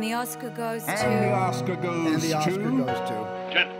And the Oscar goes And to. the Oscar goes And the Oscar to... goes to. Gentlemen,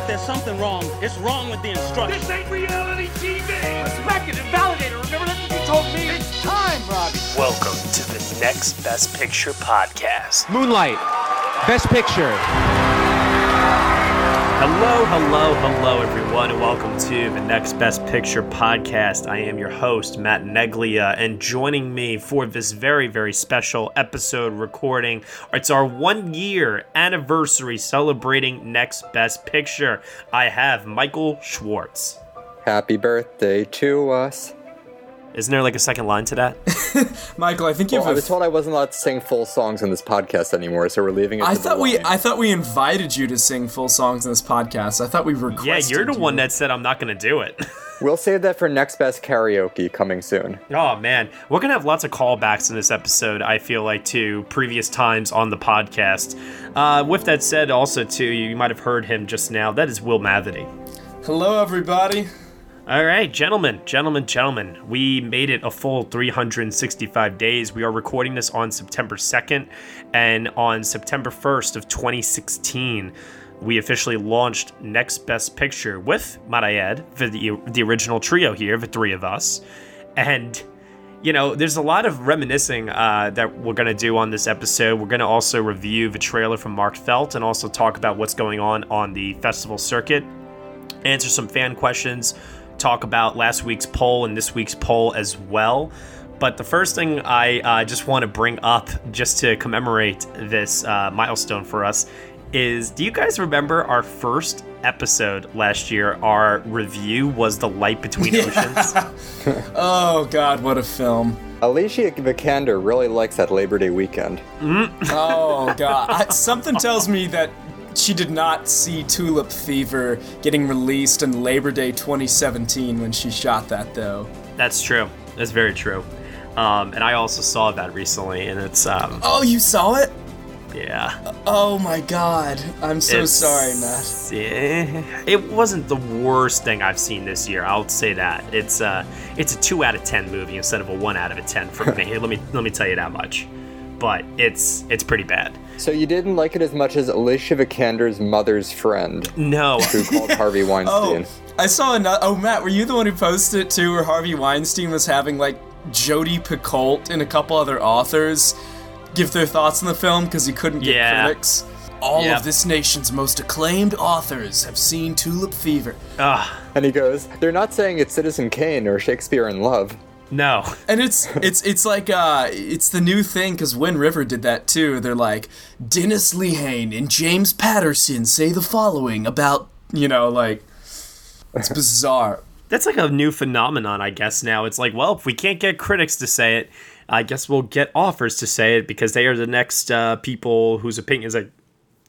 Don't laugh! If there's something wrong, it's wrong with the instructions. This ain't reality TV! Respect it and validate it. Remember that's what you told me? It's time, Robbie. Welcome to the Next Best Picture podcast. Moonlight, Best Picture. Hello, hello, hello, everyone, and welcome to the Next Best Picture podcast. I am your host, Matt Neglia, and joining me for this very, very special episode recording, it's our one year anniversary celebrating Next Best Picture. I have Michael Schwartz. Happy birthday to us. Isn't there like a second line to that? Michael, I think you Well, have. I a was told I wasn't allowed to sing full songs in this podcast anymore, so we're leaving it. I to the thought we line. I thought we invited you to sing full songs in this podcast. I thought we requested. yeah, you're the you. one that said I'm not going to do it. We'll save that for next best karaoke coming soon. Oh man, we're gonna have lots of callbacks in this episode. I feel like to previous times on the podcast. Uh, with that said, also too, you might have heard him just now. That is Will Mavity. Hello, everybody. All right, gentlemen, gentlemen, gentlemen, we made it a full 365 days. We are recording this on September 2nd, and on September 1st of 2016, we officially launched Next Best Picture with, I the, the original trio here, the three of us, and you know, there's a lot of reminiscing uh, that we're going to do on this episode. We're going to also review the trailer from Mark Felt and also talk about what's going on on the festival circuit, answer some fan questions, talk about last week's poll and this week's poll as well. But the first thing I uh, just want to bring up, just to commemorate this uh, milestone for us, is do you guys remember our first episode last year? Our review was The Light Between Oceans. Oh God, what a film! Alicia Vikander really likes that Labor Day weekend. Oh God, I, something tells me that she did not see Tulip Fever getting released in Labor Day 2017 when she shot that, though. That's true. That's very true. Um, and I also saw that recently, and it's um, Oh, you saw it? yeah. Oh my God, I'm so It's- sorry, Matt. yeah, It wasn't the worst thing I've seen this year. I'll say that. It's a it's a two out of ten movie instead of a one out of a ten for me. let me let me tell you that much. But it's it's pretty bad. So you didn't like it as much as Alicia Vikander's mother's friend, No. who called Harvey Weinstein. Oh, I saw another. Oh, Matt, were you the one who posted it too, where Harvey Weinstein was having like Jodi Picoult and a couple other authors give their thoughts on the film because he couldn't get Yeah. critics? All Yep. of this nation's most acclaimed authors have seen Tulip Fever. Ugh, And he goes, "They're not saying it's Citizen Kane or Shakespeare in Love." No. And it's it's it's like uh it's the new thing because Wind River did that too. They're like Dennis Lehane and James Patterson say the following about you know like it's bizarre. That's like a new phenomenon, I guess. Now it's like, well, if we can't get critics to say it, I guess we'll get offers to say it because they are the next uh, people whose opinions I,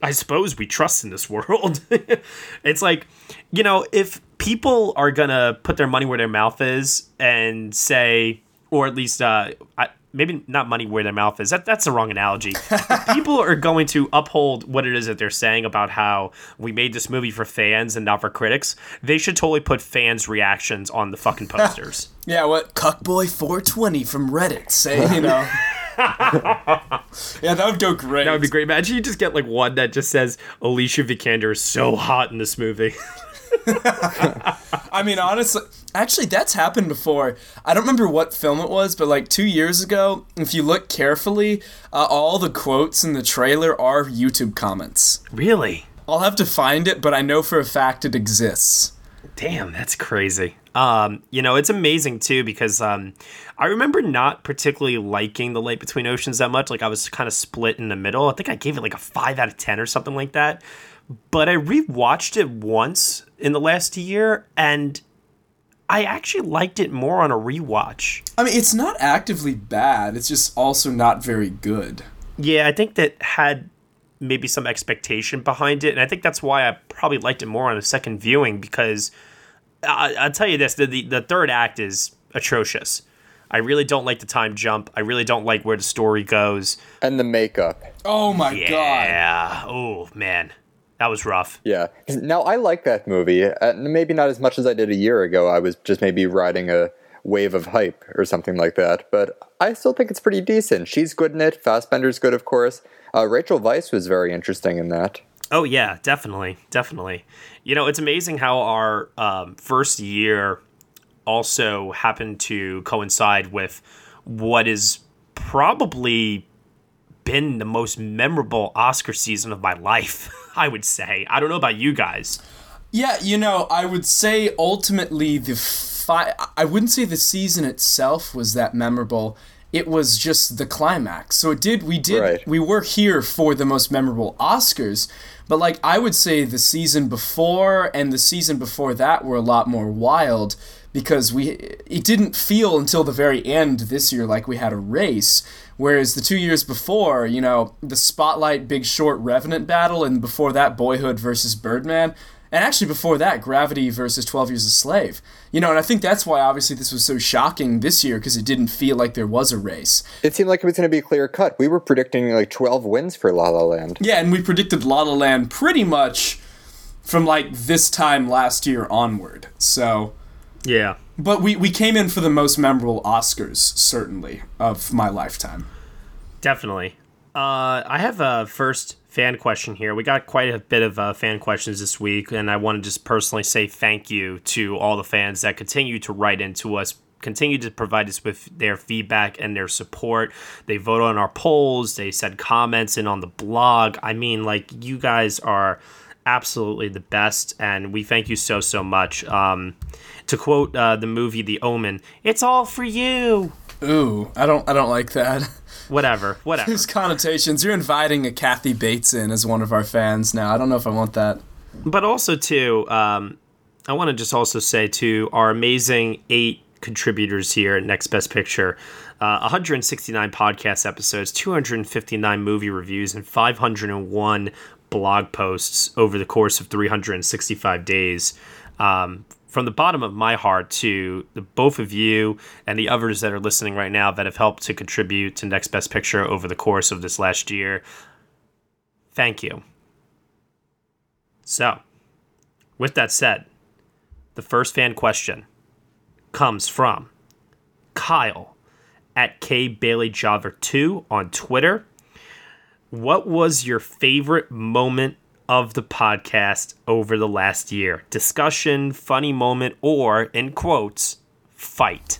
I suppose we trust in this world. it's like, you know, if people are gonna put their money where their mouth is and say, or at least, uh, I, maybe not money where their mouth is. That that's the wrong analogy. People are going to uphold what it is that they're saying about how we made this movie for fans and not for critics. They should totally put fans' reactions on the fucking posters. Yeah, what Cuckboy420 from Reddit say, you know. yeah, that would go great. That would be great. Imagine you just get like one that just says Alicia Vikander is so hot in this movie. I mean, honestly, actually, that's happened before. I don't remember what film it was, but like two years ago, if you look carefully, uh, all the quotes in the trailer are YouTube comments. really? I'll have to find it, but I know for a fact it exists. Damn, that's crazy. Um, you know, it's amazing too because um, I remember not particularly liking The Light Between Oceans that much. Like I was kind of split in the middle. I think I gave it like a five out of ten or something like that. But I rewatched it once in the last year, and I actually liked it more on a rewatch. I mean, it's not actively bad. It's just also not very good. Yeah, I think that had maybe some expectation behind it, and I think that's why I probably liked it more on a second viewing because I, I'll tell you this: the, the the third act is atrocious. I really don't like the time jump. I really don't like where the story goes. And the makeup. Oh my yeah. god. Yeah. Oh man, that was rough. Yeah. Now I like that movie. Uh, maybe not as much as I did a year ago. I was just maybe riding a wave of hype or something like that. But I still think it's pretty decent. She's good in it. Fassbender's good, of course. Uh, Rachel Weisz was very interesting in that. Oh yeah, definitely, definitely. You know, it's amazing how our um, first year also happened to coincide with what is probably been the most memorable Oscar season of my life. I would say. I don't know about you guys. Yeah, you know, I would say ultimately the fi- I wouldn't say the season itself was that memorable. It was just the climax. So it did we did Right. we were here for the most memorable Oscars, but like I would say the season before and the season before that were a lot more wild because we it didn't feel until the very end this year like we had a race whereas the two years before you know the spotlight big short revenant battle and before that boyhood versus birdman and actually before that gravity versus 12 years a slave you know and i think that's why obviously this was so shocking this year because it didn't feel like there was a race It seemed like it was going to be a clear cut. We were predicting like 12 wins for La La Land. yeah and we predicted la la land pretty much from like this time last year onward so Yeah. But we, we came in for the most memorable Oscars, certainly, of my lifetime. Definitely. Uh, I have a first fan question here. We got quite a bit of uh, fan questions this week, and I want to just personally say thank you to all the fans that continue to write into us, continue to provide us with their feedback and their support. They vote on our polls, they send comments in on the blog. I mean, like, you guys are absolutely the best, and we thank you so, so much. Um, to quote uh, the movie The Omen, it's all for you. Ooh, I don't I don't like that. Whatever, whatever. There's connotations. You're inviting a Kathy Bates in as one of our fans now. I don't know if I want that. but also too um, i want to just also say to our amazing eight contributors here at next best picture uh, 169 podcast episodes 259 movie reviews and 501 blog posts over the course of 365 days um, from the bottom of my heart to the both of you and the others that are listening right now that have helped to contribute to next best picture over the course of this last year thank you so, with that said, the first fan question comes from Kyle at K Bailey Jobber 2 on Twitter. What was your favorite moment of the podcast over the last year? Discussion, funny moment, or in quotes, fight.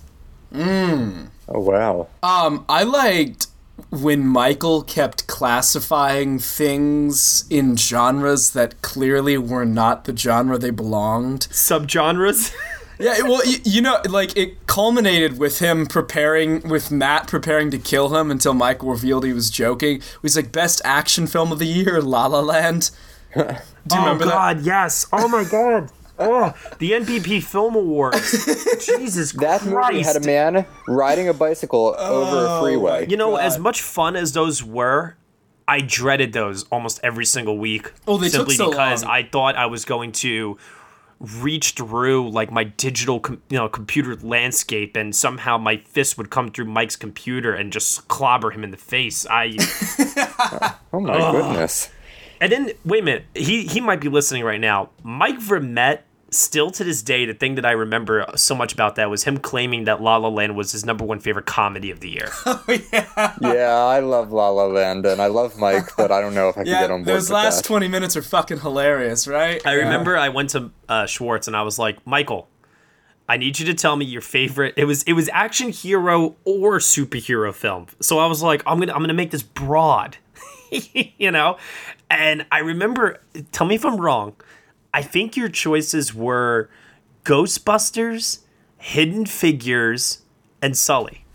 Mm. Oh, wow. Um, I liked when Michael kept classifying things in genres that clearly were not the genre they belonged. Subgenres? yeah, well, you, you know, like it culminated with him preparing, with Matt preparing to kill him until Michael revealed he was joking. It was like best action film of the year, La La Land. Do you oh remember God, that? yes. Oh my God. Oh, the NBP Film Awards. Jesus That movie Christ. had a man riding a bicycle over a oh, freeway. You know, as much fun as those were, I dreaded those almost every single week. Oh, they took simply so because long. I thought I was going to reach through like my digital, com- you know, computer landscape, and somehow my fist would come through Mike's computer and just clobber him in the face. I. oh my Ugh. goodness. And then wait a minute, he he might be listening right now. Mike Vermette, still to this day, the thing that I remember so much about that was him claiming that La La Land was his number one favorite comedy of the year. oh, yeah, yeah, I love La La Land and I love Mike, but I don't know if I can get on board those with last that. 20 minutes are fucking hilarious, right? I Yeah. remember I went to uh, Schwartz and I was like, Michael, I need you to tell me your favorite. It was it was action hero or superhero film. So I was like, I'm gonna I'm gonna make this broad, you know. And I remember, tell me if I'm wrong. I think your choices were Ghostbusters, Hidden Figures, and Sully.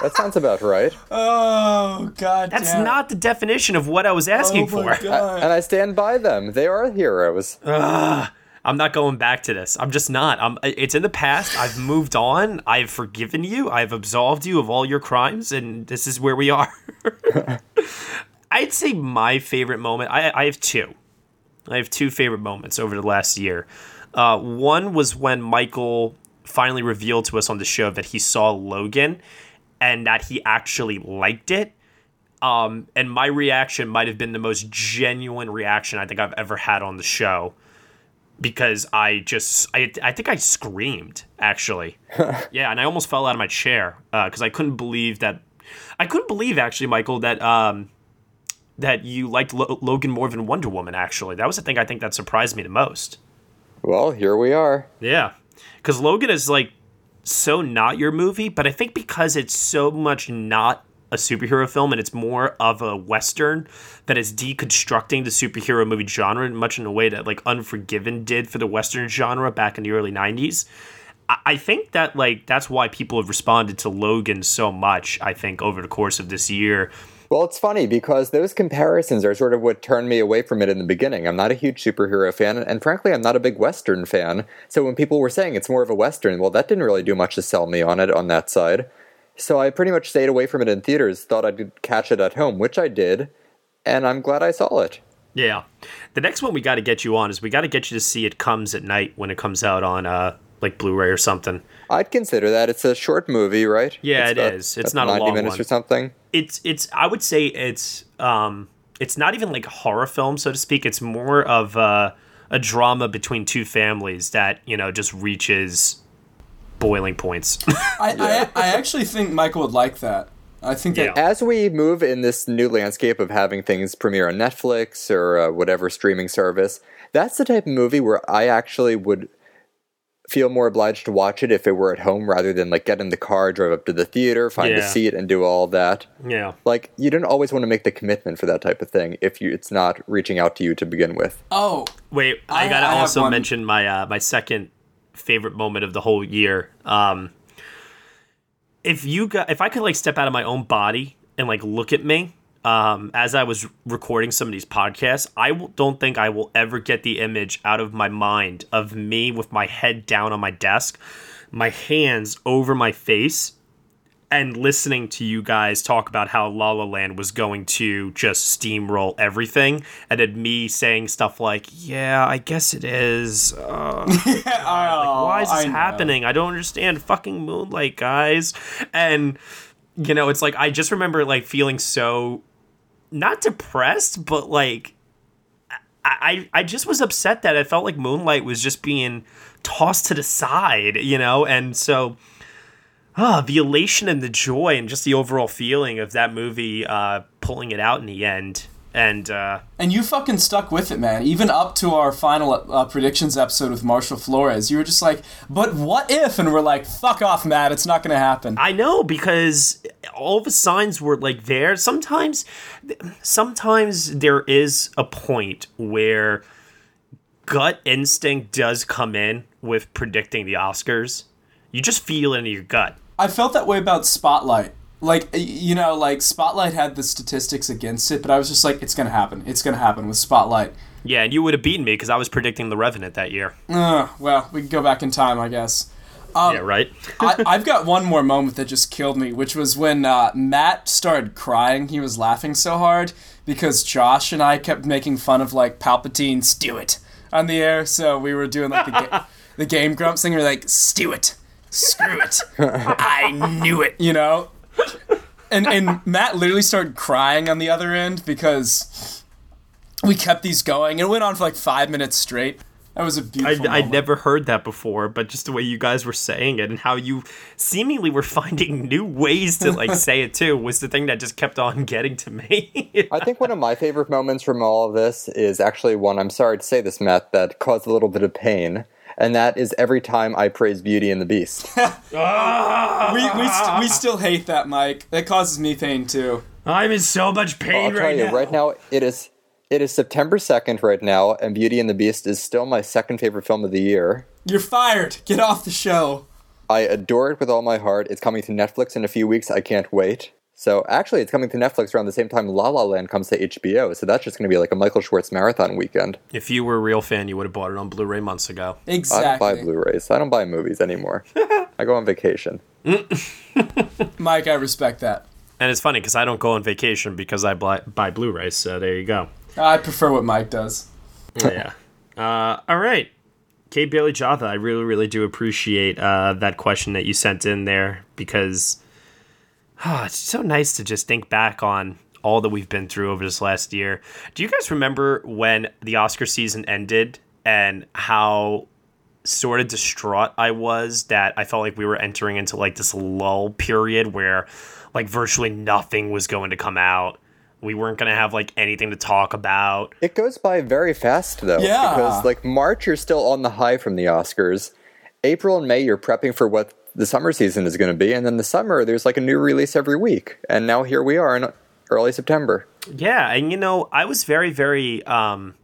That sounds about right. Oh god, That's damn. not the definition of what I was asking Oh my for. God. And I stand by them. They are heroes. Ugh, I'm not going back to this. I'm just not. I'm. It's in the past. I've moved on. I've forgiven you. I've absolved you of all your crimes, and this is where we are. I'd say my favorite moment. I, I have two. I have two favorite moments over the last year. Uh, one was when Michael finally revealed to us on the show that he saw Logan and that he actually liked it. Um, and my reaction might have been the most genuine reaction I think I've ever had on the show because I just I, I think I screamed actually. yeah, and I almost fell out of my chair because uh, I couldn't believe that I couldn't believe actually, Michael, that um, that you liked Lo- Logan more than Wonder Woman. Actually, that was the thing I think that surprised me the most. Well, here we are. Yeah, because Logan is like so not your movie, but I think because it's so much not a superhero film and it's more of a western that is deconstructing the superhero movie genre in much in a way that like Unforgiven did for the western genre back in the early 90s. I think that like that's why people have responded to Logan so much, I think over the course of this year. Well, it's funny because those comparisons are sort of what turned me away from it in the beginning. I'm not a huge superhero fan, and frankly, I'm not a big Western fan. So when people were saying it's more of a Western, well, that didn't really do much to sell me on it on that side. So I pretty much stayed away from it in theaters, thought I'd catch it at home, which I did, and I'm glad I saw it. Yeah. The next one we got to get you on is we got to get you to see it comes at night when it comes out on uh like Blu-ray or something. I'd consider that. It's a short movie, right? Yeah, it's it about, is. It's not ninety a long minutes one. or something. It's it's. I would say it's um it's not even like a horror film, so to speak. It's more of a, a drama between two families that you know just reaches boiling points. I, I I actually think Michael would like that. I think that Yeah. As we move in this new landscape of having things premiere on Netflix or uh, whatever streaming service, that's the type of movie where I actually would feel more obliged to watch it if it were at home rather than like get in the car, drive up to the theater, find a seat, and do all that. yeah. Like you don't always want to make the commitment for that type of thing if you it's not reaching out to you to begin with. oh Wait, I, I- gotta I also mention my uh, my second favorite moment of the whole year. Um, if you got, if I could like step out of my own body and like look at me um, as I was recording some of these podcasts, I w- don't think I will ever get the image out of my mind of me with my head down on my desk, my hands over my face, and listening to you guys talk about how La La Land was going to just steamroll everything, and then me saying stuff like, "Yeah, I guess it is." Uh, like, why is this I happening? I don't understand. Fucking Moonlight, guys, and you know, it's like I just remember like feeling so not depressed, but like I I just was upset that I felt like Moonlight was just being tossed to the side, you know, and so ah, the elation and the joy and just the overall feeling of that movie uh, pulling it out in the end. And uh, And you fucking stuck with it, man. Even up to our final uh, predictions episode with Marshall Flores, you were just like, "But what if?" And we're like, "Fuck off, Matt. It's not gonna happen." I know because all the signs were like there. Sometimes, sometimes there is a point where gut instinct does come in with predicting the Oscars. You just feel it in your gut. I felt that way about Spotlight. Like, you know, like Spotlight had the statistics against it, but I was just like, "It's gonna happen. It's gonna happen with Spotlight." Yeah, and you would have beaten me because I was predicting The Revenant that year. Ugh, well, we can go back in time, I guess. yeah, right. I, I've got one more moment that just killed me, which was when uh, Matt started crying. He was laughing so hard because Josh and I kept making fun of like palpatine "Do it" on the air. So we were doing like the, ga- the Game Grumps thing. We were like, "Stew it, screw it, I knew it," you know. And and Matt literally started crying on the other end because we kept these going. It went on for like five minutes straight. That was a beautiful. I, I'd never heard that before, but just the way you guys were saying it and how you seemingly were finding new ways to like say it too was the thing that just kept on getting to me. I think one of my favorite moments from all of this is actually one, I'm sorry to say this, Matt, that caused a little bit of pain. And that is every time I praise Beauty and the Beast. Ah! we we, st- we still hate that, Mike. That causes me pain too. I'm in so much I'll pain tell right you, now. right now it is it is September 2nd right now, and Beauty and the Beast is still my second favorite film of the year. You're fired. Get off the show. I adore it with all my heart. It's coming to Netflix in a few weeks. I can't wait. So actually, it's coming to Netflix around the same time La La Land comes to HBO. So that's just going to be like a Michael Schwartz marathon weekend. If you were a real fan, you would have bought it on Blu-ray months ago. Exactly. I don't buy Blu-rays. I don't buy movies anymore. I go on vacation. Mike, I respect that. And it's funny because I don't go on vacation because I buy, buy Blu-rays. So there you go. I prefer what Mike does. yeah. Uh, all right. Kate Bailey Java, I really, really do appreciate uh, that question that you sent in there because oh, it's so nice to just think back on all that we've been through over this last year. Do you guys remember when the Oscar season ended and how sort of distraught I was that I felt like we were entering into like this lull period where like virtually nothing was going to come out. We weren't going to have like anything to talk about. It goes by very fast though. Yeah. Because like March, you're still on the high from the Oscars. April and May, you're prepping for what the summer season is going to be, and then the summer, there's like a new release every week. And now here we are in early September. Yeah, and you know, I was very, very, um,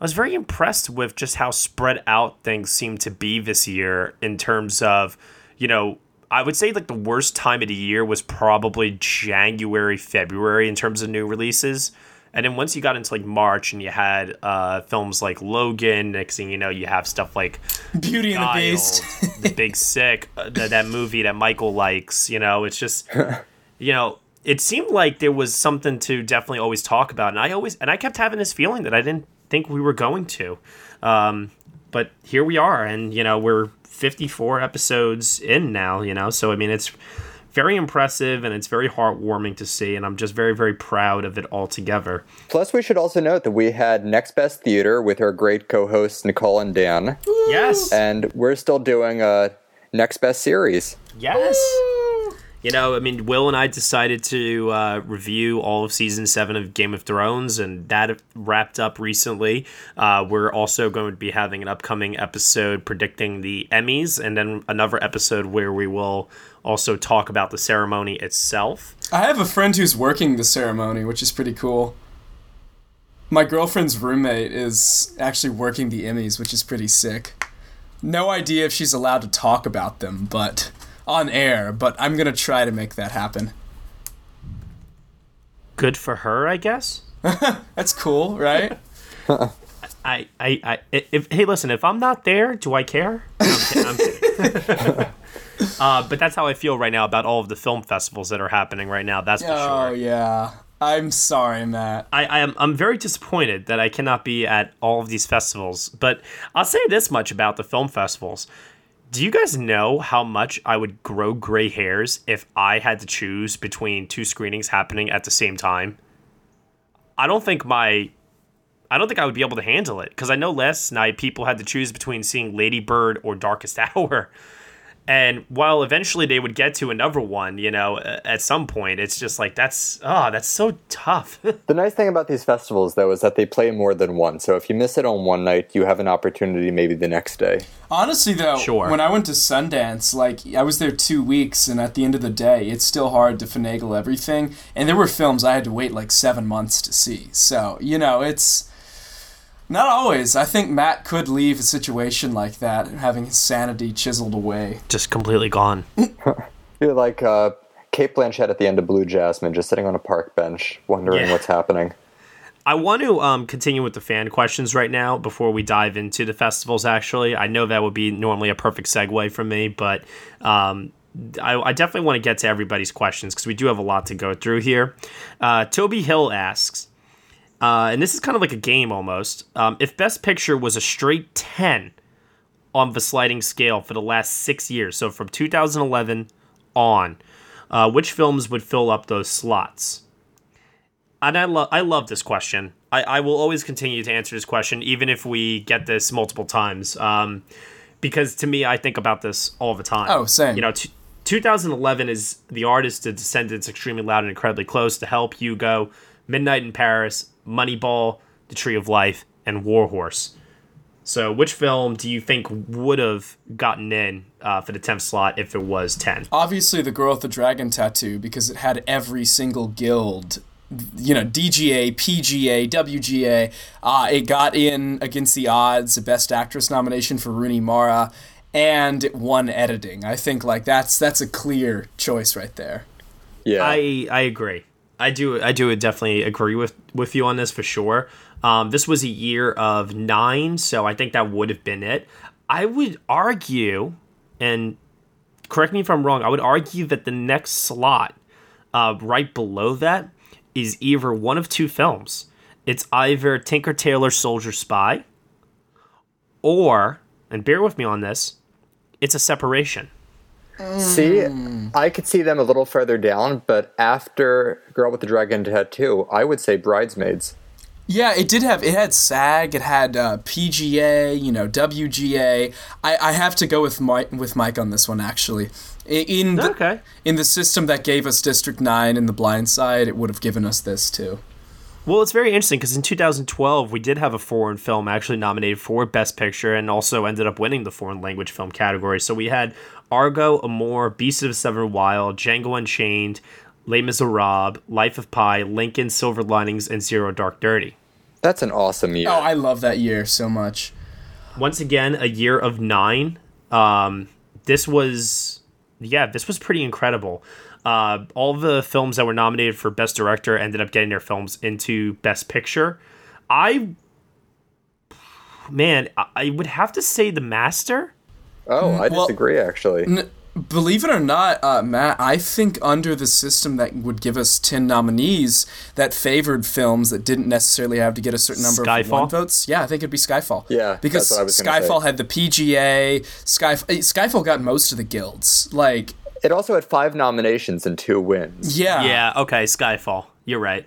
I was very impressed with just how spread out things seem to be this year in terms of, you know, I would say like the worst time of the year was probably January, February in terms of new releases. And then once you got into like March and you had uh, films like Logan, next thing you know, you have stuff like Beauty and the Beast, The Big Sick, uh, that, that movie that Michael likes. You know, it's just, you know, it seemed like there was something to definitely always talk about. And I always, and I kept having this feeling that I didn't think we were going to. Um, but here we are. And, you know, we're 54 episodes in now, you know, so I mean, it's very impressive and it's very heartwarming to see and i'm just very very proud of it all together plus we should also note that we had next best theater with our great co-hosts nicole and dan. Yes. And we're still doing a next best series. Yes you know, I mean, Will and I decided to uh, review all of season seven of Game of Thrones, and that wrapped up recently. Uh, we're also going to be having an upcoming episode predicting the Emmys, and then another episode where we will also talk about the ceremony itself. I have a friend who's working the ceremony, which is pretty cool. My girlfriend's roommate is actually working the Emmys, which is pretty sick. No idea if she's allowed to talk about them, but on air, but I'm gonna try to make that happen. Good for her, I guess. That's cool, right? I, I, I, if, hey, listen, if I'm not there, do I care? I'm, I'm uh, but that's how I feel right now about all of the film festivals that are happening right now. That's for oh, sure. Oh yeah. I'm sorry, Matt. I, I am I'm very disappointed that I cannot be at all of these festivals. But I'll say this much about the film festivals. Do you guys know how much I would grow gray hairs if I had to choose between two screenings happening at the same time? I don't think my I don't think I would be able to handle it because I know last night people had to choose between seeing Lady Bird or Darkest Hour. And while eventually they would get to another one, you know, at some point, it's just like that's oh, that's so tough. the nice thing about these festivals, though, is that they play more than one. So if you miss it on one night, you have an opportunity maybe the next day. Honestly, though, sure. when I went to Sundance, like I was there two weeks, and at the end of the day, it's still hard to finagle everything. And there were films I had to wait like seven months to see. So you know, it's not always. I think Matt could leave a situation like that, having his sanity chiseled away. Just completely gone. You're like uh, Cate Blanchett at the end of Blue Jasmine, just sitting on a park bench, wondering yeah. what's happening. I want to um, continue with the fan questions right now before we dive into the festivals. Actually, I know that would be normally a perfect segue for me, but um, I, I, definitely want to get to everybody's questions because we do have a lot to go through here. Uh, Toby Hill asks, uh, and this is kind of like a game almost. Um, if Best Picture was a straight 10 on the sliding scale for the last six years, so from 2011 on, uh, which films would fill up those slots? And I, lo- I love this question. I-, I will always continue to answer this question, even if we get this multiple times. Um, because to me, I think about this all the time. Oh, same. You know, t- 2011 is The Artist, The Descendants, Extremely Loud and Incredibly Close, The Help, Hugo, Midnight in Paris, Moneyball, The Tree of Life, and Warhorse. So, which film do you think would have gotten in uh, for the 10th slot if it was 10? Obviously, The Girl with the Dragon Tattoo, because it had every single guild. You know, DGA, PGA, WGA. Uh, it got in against the odds, a Best Actress nomination for Rooney Mara, and it won editing. I think like that's that's a clear choice right there. Yeah, I I agree. I do I do definitely agree with with you on this for sure. Um, this was a year of nine, so I think that would have been it. I would argue, and correct me if I'm wrong, I would argue that the next slot Uh, right below that is either one of two films. It's either Tinker Tailor Soldier Spy, or, and bear with me on this, it's a separation. See, I could see them a little further down, but after Girl with the Dragon Tattoo, I would say Bridesmaids. Yeah, it did have it had SAG, it had uh, PGA, you know WGA. I, I have to go with Mike with Mike on this one actually. In the, Okay. in the system that gave us District Nine and The Blind Side, it would have given us this too. Well, it's very interesting because in 2012 we did have a foreign film actually nominated for Best Picture and also ended up winning the foreign language film category. So we had Argo, Amour, Beasts of Southern Wild, Django Unchained, Les Miserables, Life of Pi, Lincoln, Silver Linings, and Zero Dark Thirty. That's an awesome year. Oh, I love that year so much. Once again, a year of nine. Um, this was, yeah, this was pretty incredible. Uh, all the films that were nominated for Best Director ended up getting their films into Best Picture. I, man, I- I would have to say The Master. oh, I well- disagree, actually. N- believe it or not, uh, Matt, I think under the system that would give us 10 nominees that favored films that didn't necessarily have to get a certain number of Skyfall? one votes, yeah, I think it'd be Skyfall. Yeah, because that's what I was Skyfall say. had the PGA, Skyf- eh, Skyfall got most of the guilds. Like, It also had five nominations and two wins. yeah. Yeah, okay, Skyfall. You're right.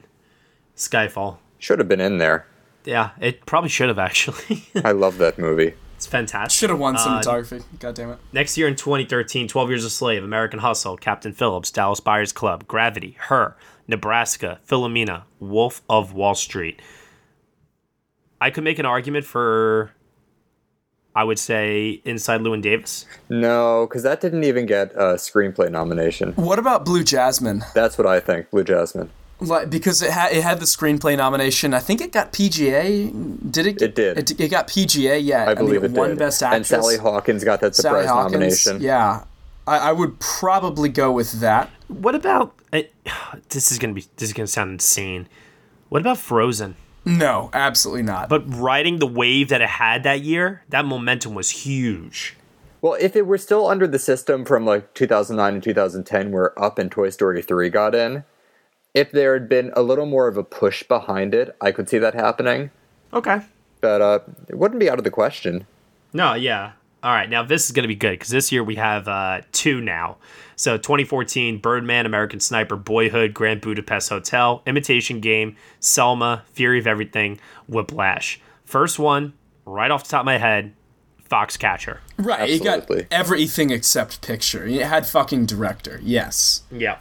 Skyfall. Should have been in there. Yeah, it probably should have actually. I love that movie. it's fantastic. Should have won Uh, cinematography. God damn it. Next year in 2013, 12 Years a Slave, American Hustle, Captain Phillips, Dallas Buyers Club, Gravity, Her, Nebraska, Philomena, Wolf of Wall Street. I could make an argument for, I would say, Inside Llewyn Davis. No, because that didn't even get a screenplay nomination. What about Blue Jasmine? That's what I think. Blue Jasmine. Like, because it had it had the screenplay nomination. I think it got PGA. Did it? It did. It, it got PGA. Yeah, I believe mean, it won did. Best and Sally Hawkins got that surprise Hawkins, nomination. Yeah, I, I would probably go with that. What about, I this is going to be, this is going to sound insane. What about Frozen? No, absolutely not. But riding the wave that it had that year, that momentum was huge. Well, if it were still under the system from like 2009 and 2010, where Up and Toy Story 3 got in, if there had been a little more of a push behind it, I could see that happening. Okay. But uh, it wouldn't be out of the question. No, yeah. All right, now this is going to be good because this year we have uh, two now. So 2014, Birdman, American Sniper, Boyhood, Grand Budapest Hotel, Imitation Game, Selma, Theory of Everything, Whiplash. First one, right off the top of my head, Foxcatcher. right, it got everything except picture. It had fucking director. Yes. Yeah.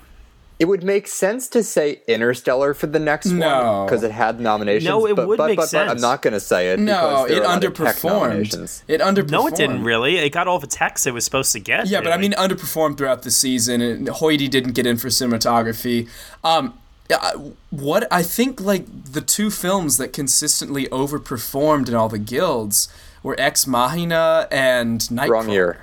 It would make sense to say Interstellar for the next No. one because it had nominations. No, it but, would but, make but, but I'm not going to say it. No, because it are a lot of tech underperformed. It underperformed. No, it didn't really. It got all the texts it was supposed to get. Yeah, but I mean, underperformed throughout the season. And Hoyte didn't get in for cinematography. Um, what I think like the two films that consistently overperformed in all the guilds were Ex Machina and Nightcrawler. Wrong year.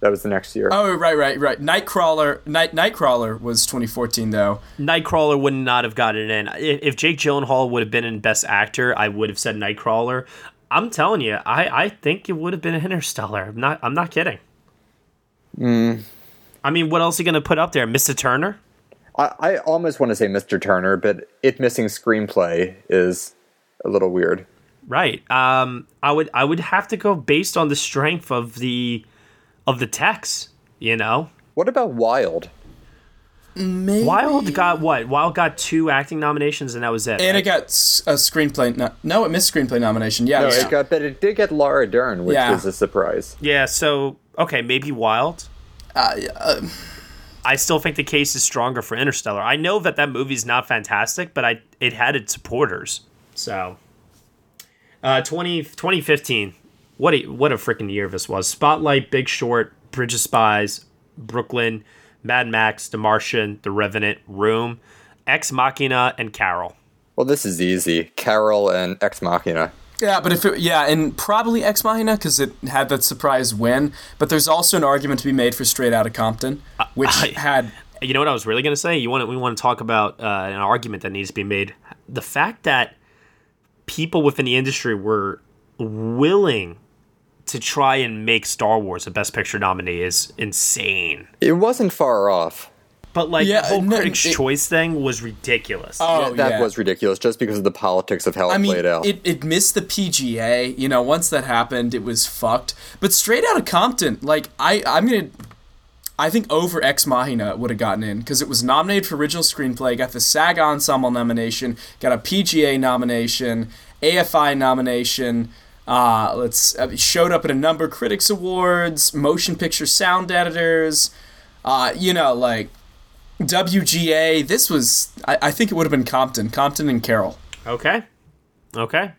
That was the next year. Oh, right, right, right. Nightcrawler. Night Nightcrawler was 2014 though. Nightcrawler would not have gotten in. If if Jake Gyllenhaal would have been in Best Actor, I would have said Nightcrawler. I'm telling you, I, I think it would have been Interstellar. I'm not I'm not kidding. I mean, what else are you gonna put up there, Mr. Turner? I, I almost want to say Mr. Turner, but it missing screenplay is a little weird. Right. Um, I would I would have to go based on the strength of the of the text. You know, What about Wild? Maybe. Wild got what? Wild got two acting nominations, and that was it. And right? it got a screenplay. No, no, it missed screenplay nomination. Yeah, No, yeah. it got, but it did get Laura Dern, which Yeah. was a surprise. yeah. So okay, maybe Wild. Uh, uh, I still think the case is stronger for Interstellar. I know that that movie's not fantastic, but I it had its supporters. So, uh, 20, 2015, what a what a freaking year this was. Spotlight, Big Short, Bridge of Spies, Brooklyn, Mad Max, The Martian, The Revenant, Room, Ex Machina, and Carol. Well, this is easy. Carol and Ex Machina. Yeah, but if it, yeah, and probably Ex Machina because it had that surprise win. But there's also an argument to be made for Straight Outta Compton, which I- had You know what I was really going to say? You want to, we want to talk about uh, an argument that needs to be made. The fact that people within the industry were willing to try and make Star Wars a Best Picture nominee is insane. It wasn't far off. But like Yeah, the whole no, Critics' it- Choice thing was ridiculous. Oh, that yeah. was ridiculous just because of the politics of how it mean, played out. it, it missed the PGA. You know, once that happened, it was fucked. But straight out of Compton, like I, I'm gonna, I think over Ex Machina would have gotten in because it was nominated for original screenplay, got the SAG Ensemble nomination, got a PGA nomination, AFI nomination. Uh, let's uh, showed up at a number of critics awards, motion picture sound editors. Uh, you know, like WGA. This was, I, I think it would have been Compton, Compton and Carol. Okay. Okay.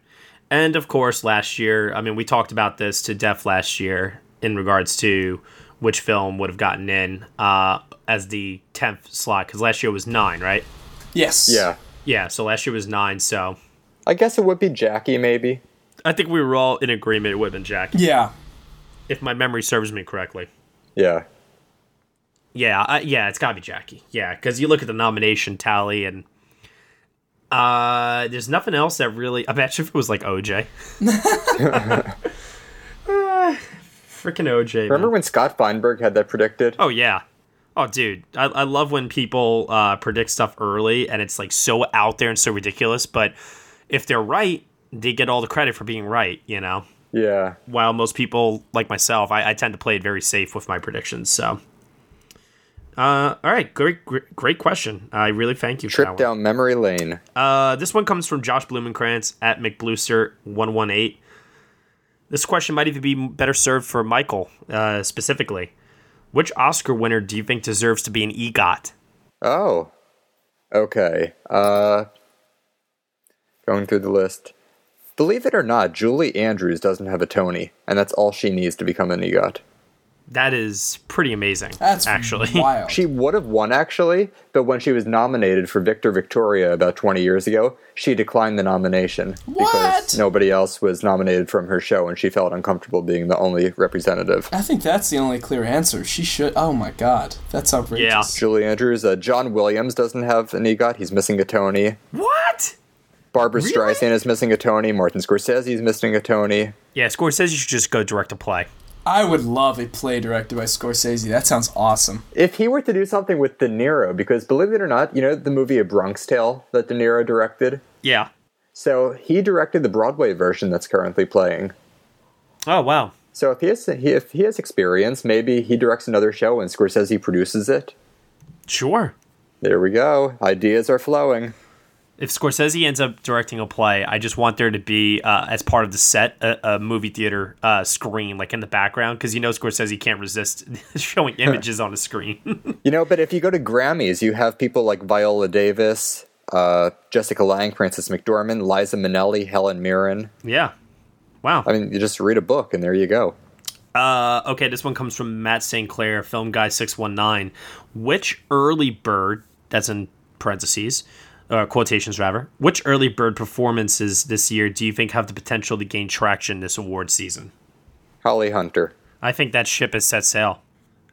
And of course, last year, I mean, we talked about this to Def last year in regards to which film would have gotten in uh, as the 10th slot, because last year was nine, right? Yes. yeah. Yeah, so last year was nine, so I guess it would be Jackie, maybe. I think we were all in agreement it would have been Jack, Yeah. if my memory serves me correctly. Yeah. Yeah, I, yeah, it's got to be Jackie. Yeah, because you look at the nomination tally and uh, there's nothing else that really. I bet you if it was like OJ. uh, freaking OJ. man. Remember when Scott Feinberg had that predicted? Oh yeah. Oh dude, I, I love when people uh, predict stuff early and it's like so out there and so ridiculous. But if they're right, they get all the credit for being right. You know. Yeah. While most people like myself, I, I tend to play it very safe with my predictions. So. Uh, all right, great, great, great question. I really thank you Trip one. down memory lane. Uh, this one comes from Josh Blumenkrantz at McBlooster118. This question might even be better served for Michael uh, specifically. Which Oscar winner do you think deserves to be an EGOT? Oh. Okay. Uh going through the list. Believe it or not, Julie Andrews doesn't have a Tony, and that's all she needs to become an EGOT. That is pretty amazing. That's actually wild. She would have won actually, but when she was nominated for Victor Victoria about 20 years ago, she declined the nomination What? because nobody else was nominated from her show and she felt uncomfortable being the only representative. I think that's the only clear answer. She should. Oh my god, that's outrageous. Yeah. Julie Andrews, uh, John Williams doesn't have an EGOT. He's missing a Tony. What? Barbra Really? Streisand is missing a Tony. Martin Scorsese is missing a Tony. Yeah, Scorsese should just go direct to play. I would love a play directed by Scorsese. That sounds awesome. If he were to do something with De Niro, because believe it or not, you know the movie A Bronx Tale that De Niro directed? Yeah. So he directed the Broadway version that's currently playing. Oh wow. So if he has if he has experience, maybe he directs another show and Scorsese produces it. Sure. There we go. Ideas are flowing. If Scorsese ends up directing a play, I just want there to be, uh, as part of the set, a, a movie theater uh, screen, like in the background, because you know Scorsese can't resist showing images on a screen. You know, but if you go to Grammys, you have people like Viola Davis, uh, Jessica Lange, Frances McDormand, Liza Minnelli, Helen Mirren. yeah. Wow. I mean, you just read a book and there you go. Uh, okay, this one comes from Matt St. Clair, Film Guy 619. Which early bird, that's in parentheses, uh, quotations rather, which early bird performances this year do you think have the potential to gain traction this award season? Holly Hunter. I think that ship has set sail.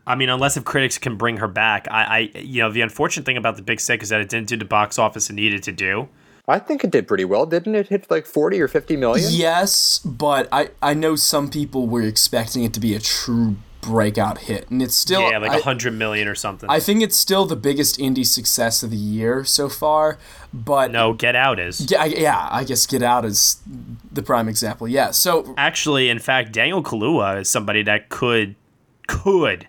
I mean, unless if critics can bring her back, I, I, you know, the unfortunate thing about the Big Sick is that it didn't do the box office it needed to do. I think it did pretty well, didn't it? Hit like 40 or 50 million? Yes, but I I know some people were expecting it to be a true breakout hit, and it's still yeah, like a hundred million or something. I think it's still the biggest indie success of the year so far, but no, Get Out is. yeah, yeah, I guess Get Out is the prime example. Yeah, so Actually, in fact, Daniel Kaluuya is somebody that could could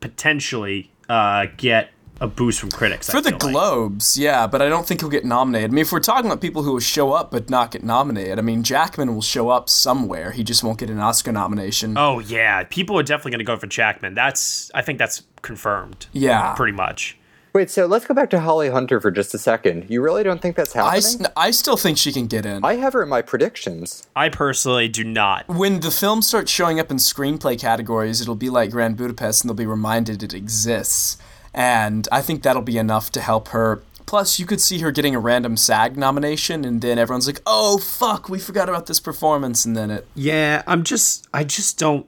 potentially uh, get a boost from critics I for the feel like. Globes, yeah, but I don't think he'll get nominated. I mean, if we're talking about people who will show up but not get nominated, I mean, Jackman will show up somewhere. He just won't get an Oscar nomination. Oh yeah, people are definitely going to go for Jackman. That's I think that's confirmed. Yeah. pretty much. Wait, so let's go back to Holly Hunter for just a second. You really don't think that's happening? I, happening? s- I still think she can get in. I have her in my predictions. I personally do not. when the film starts showing up in screenplay categories, it'll be like Grand Budapest and they'll be reminded it exists. And I think that'll be enough to help her. Plus, you could see her getting a random SAG nomination, and then everyone's like, oh, fuck, we forgot about this performance. And then it. Yeah, I'm just I just don't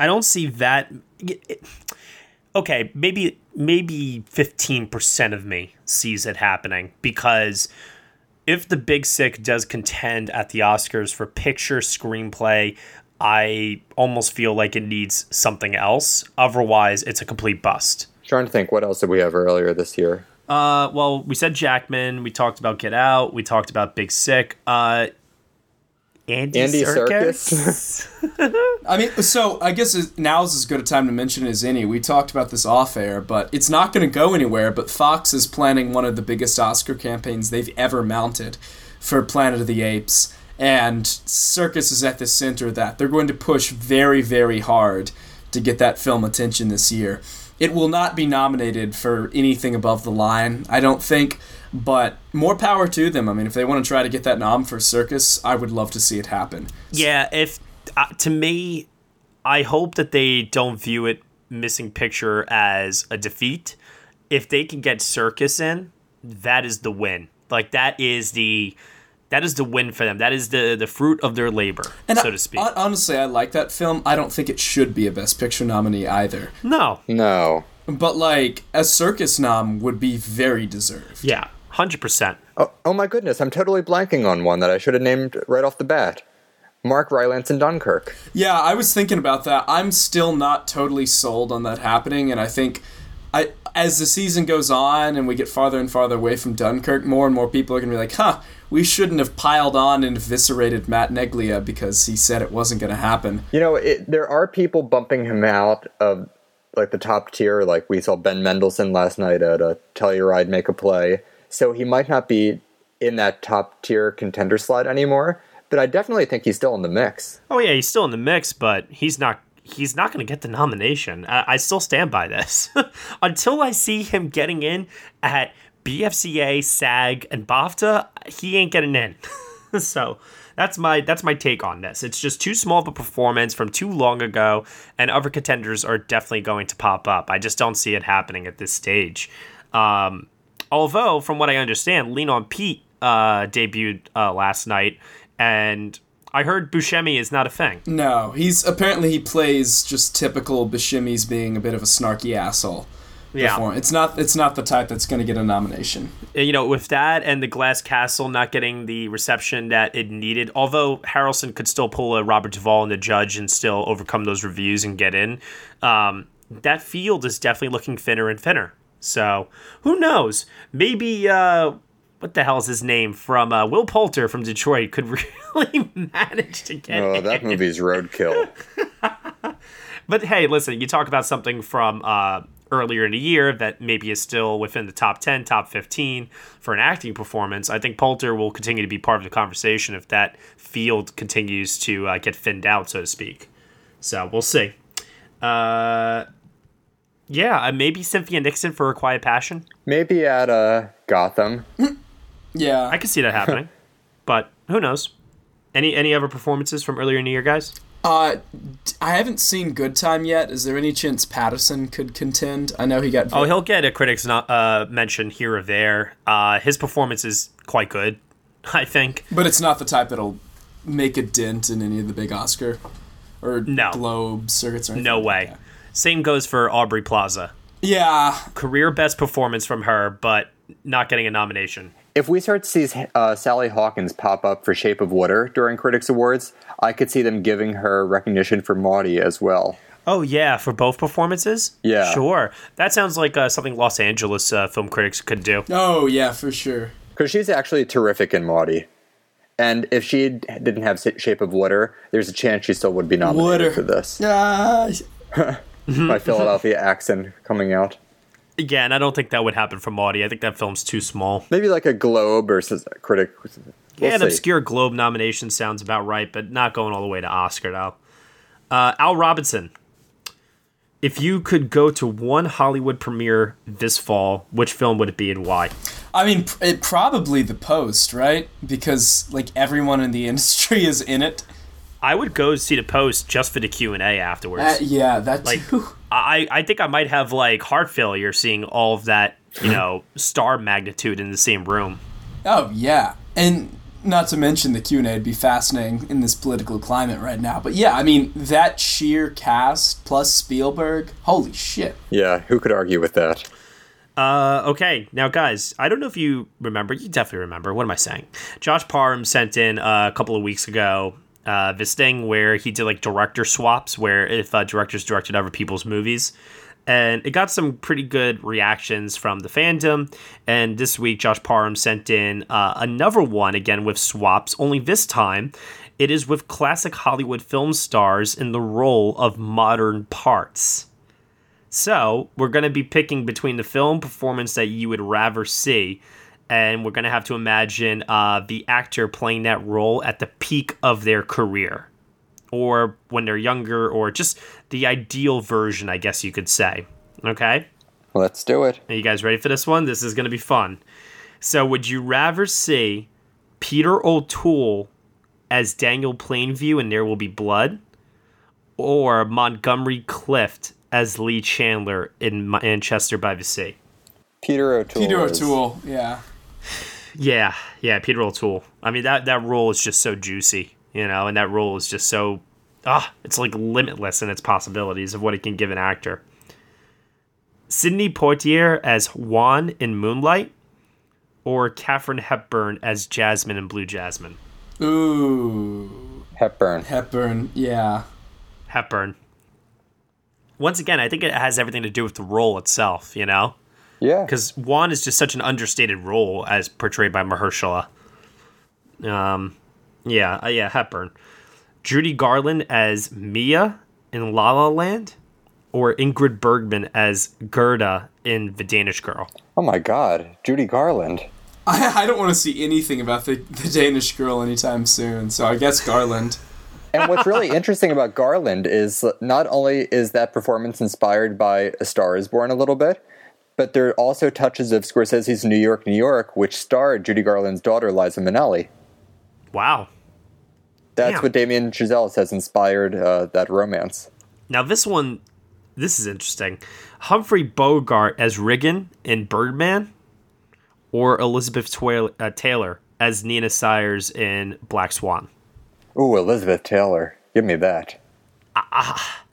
I don't see that okay, maybe maybe 15% of me sees it happening because if the Big Sick does contend at the Oscars for picture screenplay, I almost feel like it needs something else. Otherwise, it's a complete bust. Trying to think, what else did we have earlier this year? Uh, well, we said Jackman. We talked about Get Out. We talked about Big Sick. Uh, Andy, Andy Serkis. I mean, so I guess it- now's as good a time to mention it as any. We talked about this off air, but it's not going to go anywhere. But Fox is planning one of the biggest Oscar campaigns they've ever mounted for Planet of the Apes, and Serkis is at the center of that. They're going to push very, very hard to get that film attention this year. It will not be nominated for anything above the line, I don't think, but more power to them. I mean, if they want to try to get that nom for Serkis, I would love to see it happen. yeah, if uh, to me, I hope that they don't view it missing picture as a defeat. If they can get Serkis in, that is the win. Like that is the that is the win for them. That is the the fruit of their labor, And so I- to speak. honestly, I like that film. I don't think it should be a Best Picture nominee either. no, No. But like a Serkis nom would be very deserved. yeah, hundred percent. Oh, oh my goodness, I'm totally blanking on one that I should have named right off the bat. Mark Rylance in Dunkirk. Yeah, I was thinking about that. I'm still not totally sold on that happening, and I think I as the season goes on and we get farther and farther away from Dunkirk, more and more people are gonna be like, huh, we shouldn't have piled on and eviscerated Matt Neglia because he said it wasn't gonna happen. You know, it, there are people bumping him out of like the top tier. Like we saw Ben Mendelsohn last night at a Telluride Make a Play. So he might not be in that top tier contender slot anymore. But I definitely think he's still in the mix. Oh yeah, he's still in the mix, but he's not. He's not going to get the nomination. I, I still stand by this until I see him getting in at BFCA, SAG, and BAFTA. He ain't getting in. so that's my that's my take on this. It's just too small of a performance from too long ago, and other contenders are definitely going to pop up. I just don't see it happening at this stage. Um, although, from what I understand, Lean on Pete uh, debuted uh, last night, and I heard Buscemi is not a thing. No, he's apparently he plays just typical Buscemi's being a bit of a snarky asshole. Yeah. before. It's not it's not the type that's going to get a nomination. you know, with that and the Glass Castle not getting the reception that it needed, although Harrelson could still pull a Robert Duvall in the judge and still overcome those reviews and get in, um, that field is definitely looking thinner and thinner. So who knows? Maybe uh, what the hell is his name from uh, Will Poulter from Detroit could really manage to get. Oh, in. that movie's roadkill. But hey, listen, you talk about something from uh, earlier in the year that maybe is still within the top 10, top 15 for an acting performance. I think Poulter will continue to be part of the conversation if that field continues to uh, get thinned out, so to speak. So we'll see. Uh, yeah, uh, maybe Cynthia Nixon for A Quiet Passion. Maybe at uh, Gotham. Yeah, I could see that happening, but who knows? Any any other performances from earlier in the year, guys? Uh, I haven't seen Good Time yet. Is there any chance Pattinson could contend? I know he got. Oh, he'll get a critics not, uh, mention here or there. Uh, his performance is quite good, I think. but it's not the type that'll make a dent in any of the big Oscar or No. Globe circuits or anything. No way. Same goes for Aubrey Plaza. Yeah, Career best performance from her, but not getting a nomination. If we start to see uh, Sally Hawkins pop up for Shape of Water during Critics Awards, I could see them giving her recognition for Maudie as well. Oh yeah, for both performances. Yeah. sure. That sounds like uh, something Los Angeles uh, film critics could do. Oh yeah, for sure. Because she's actually terrific in Maudie. And if she didn't have Shape of Water, there's a chance she still would be nominated Water. for this. Ah, My Philadelphia accent coming out. Yeah, and I don't think that would happen for Maudie. I think that film's too small. Maybe like a Globe or s- critic. We'll yeah, an see. obscure Globe nomination sounds about right, but not going all the way to Oscar though. Uh, Al Robinson. If you could go to one Hollywood premiere this fall, which film would it be and why? I mean, it probably the post, right? Because like everyone in the industry is in it. I would go see the post just for the Q and A afterwards. Uh, yeah, that like too. I, I think I might have like heart failure seeing all of that, you know, star magnitude in the same room. Oh yeah, and not to mention the Q and A would be fascinating in this political climate right now. But yeah, I mean that sheer cast plus Spielberg, holy shit! Yeah, who could argue with that? Uh, okay, now guys, I don't know if you remember. You definitely remember. What am I saying? Josh Parham sent in uh, a couple of weeks ago uh, thing where he did like director swaps, where if uh, directors directed other people's movies, and it got some pretty good reactions from the fandom. And this week, Josh Parham sent in uh, another one again with swaps, only this time it is with classic Hollywood film stars in the role of modern parts. So, we're going to be picking between the film performance that you would rather see, and we're going to have to imagine uh, the actor playing that role at the peak of their career, or when they're younger, or just the ideal version, I guess you could say. Okay? Let's do it. Are you guys ready for this one? This is going to be fun. So, would you rather see Peter O'Toole as Daniel Plainview in There Will Be Blood, or Montgomery Clift as Lee Chandler in Manchester by the Sea? Peter O'Toole. Peter is- O'Toole, yeah. Yeah, yeah, Peter O'Toole. I mean that that role is just so juicy, you know, and that role is just so ah, it's like limitless in its possibilities of what it can give an actor. Sidney Poitier as Juan in Moonlight, or Katherine Hepburn as Jasmine in Blue Jasmine. Ooh. Hepburn. Hepburn, yeah. Hepburn. Once again, I think it has everything to do with the role itself, you know? Yeah. Because Juan is just such an understated role as portrayed by Mahershala. Um, yeah, uh, yeah, Hepburn. Judy Garland as Mia in La La Land, or Ingrid Bergman as Gerda in The Danish Girl. Oh my god, Judy Garland. I, I don't want to see anything about the, the Danish girl anytime soon, so I guess Garland. And what's really interesting about Garland is not only is that performance inspired by A Star is Born a little bit, but there are also touches of Scorsese's New York, New York, which starred Judy Garland's daughter, Liza Minnelli. Wow. That's Damn. what Damien Chazelle says inspired uh, that romance. Now, this one, this is interesting. Humphrey Bogart as Riggan in Birdman, or Elizabeth Twa- uh, Taylor as Nina Sayers in Black Swan. Ooh, Elizabeth Taylor. Give me that. Ah,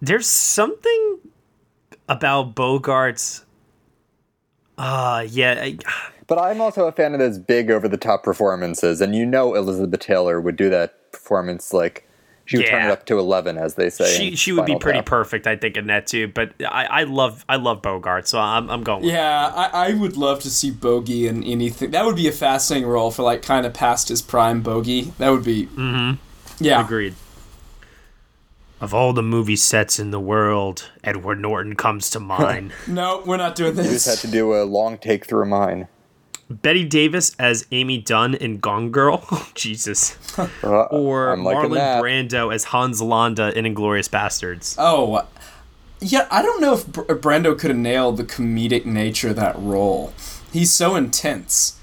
There's something about Bogart's. Uh, yeah. I, But I'm also a fan of those big over the top performances, and you know Elizabeth Taylor would do that performance like she would turn it up to eleven, as they say. she she would be pretty Tap. perfect, I think, in that too. But I, I love I love Bogart, so I'm I'm going. with Yeah, I, I would love to see Bogey in anything. That would be a fascinating role for like kind of past his prime Bogey. That would be. Mhm. Yeah. Agreed. Of all the movie sets in the world, Edward Norton comes to mind. No, we're not doing this. You just had to do a long take through mine. Bette Davis as Amy Dunne in Gone Girl. Jesus. Uh, Or Marlon that. Brando as Hans Landa in Inglourious Basterds. Oh, yeah. I don't know if Br- Brando could have nailed the comedic nature of that role. He's so intense.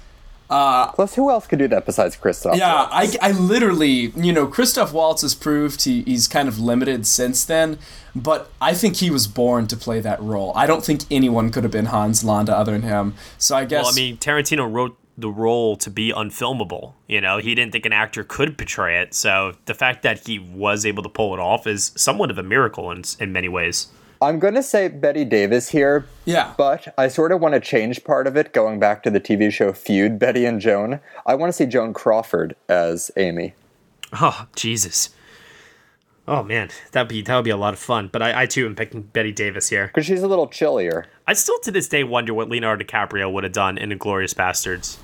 Uh, Plus, who else could do that besides Christoph? Yeah, I, I literally, you know, Christoph Waltz has proved he, he's kind of limited since then, but I think he was born to play that role. I don't think anyone could have been Hans Landa other than him. So I guess. Well, I mean, Tarantino wrote the role to be unfilmable. You know, he didn't think an actor could portray it. So the fact that he was able to pull it off is somewhat of a miracle in, in many ways. I'm going to say Bette Davis here. Yeah. But I sort of want to change part of it, going back to the TV show Feud, Bette and Joan. I want to see Joan Crawford as Amy. Oh, Jesus. Oh man, that'd be that would be a lot of fun. But I, I too am picking Bette Davis here. Because she's a little chillier. I still to this day wonder what Leonardo DiCaprio would have done in *Inglourious Basterds*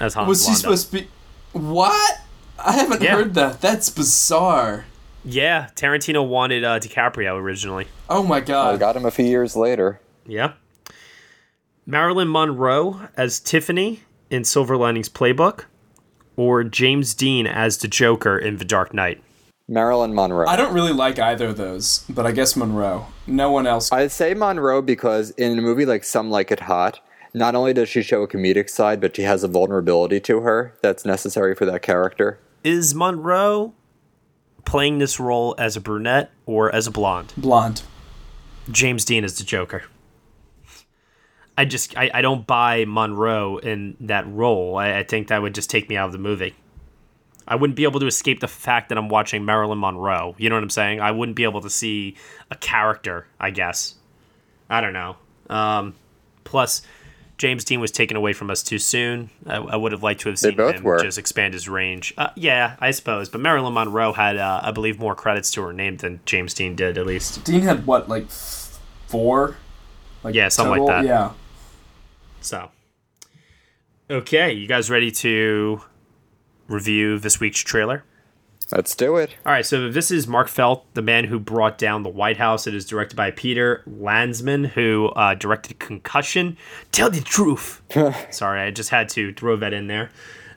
as Hans was he supposed to be. What? I haven't Yeah. heard that. That's bizarre. Yeah, Tarantino wanted uh, DiCaprio originally. Oh my god! I got him a few years later. Yeah. Marilyn Monroe as Tiffany in Silver Linings Playbook, or James Dean as the Joker in The Dark Knight. Marilyn Monroe. I don't really like either of those, but I guess Monroe. No one else. I say Monroe because in a movie like Some Like It Hot, not only does she show a comedic side, but she has a vulnerability to her that's necessary for that character. Is Monroe playing this role as a brunette or as a blonde? Blonde. James Dean is the Joker. I just I, I don't buy Monroe in that role. I, I think that would just take me out of the movie. I wouldn't be able to escape the fact that I'm watching Marilyn Monroe. You know what I'm saying? I wouldn't be able to see a character, I guess. I don't know. Um, plus, James Dean was taken away from us too soon. I, I would have liked to have seen both him were. just expand his range. Uh, yeah, I suppose. But Marilyn Monroe had, uh, I believe, more credits to her name than James Dean did, at least. Dean had what, like four. Like Yeah, something like that. Yeah. So, okay, you guys ready to review this week's trailer? Let's do it. All right, so this is Mark Felt, the man who brought down the White House. It is directed by Peter Landesman, who uh, directed Concussion. Tell the truth. Sorry, I just had to throw that in there.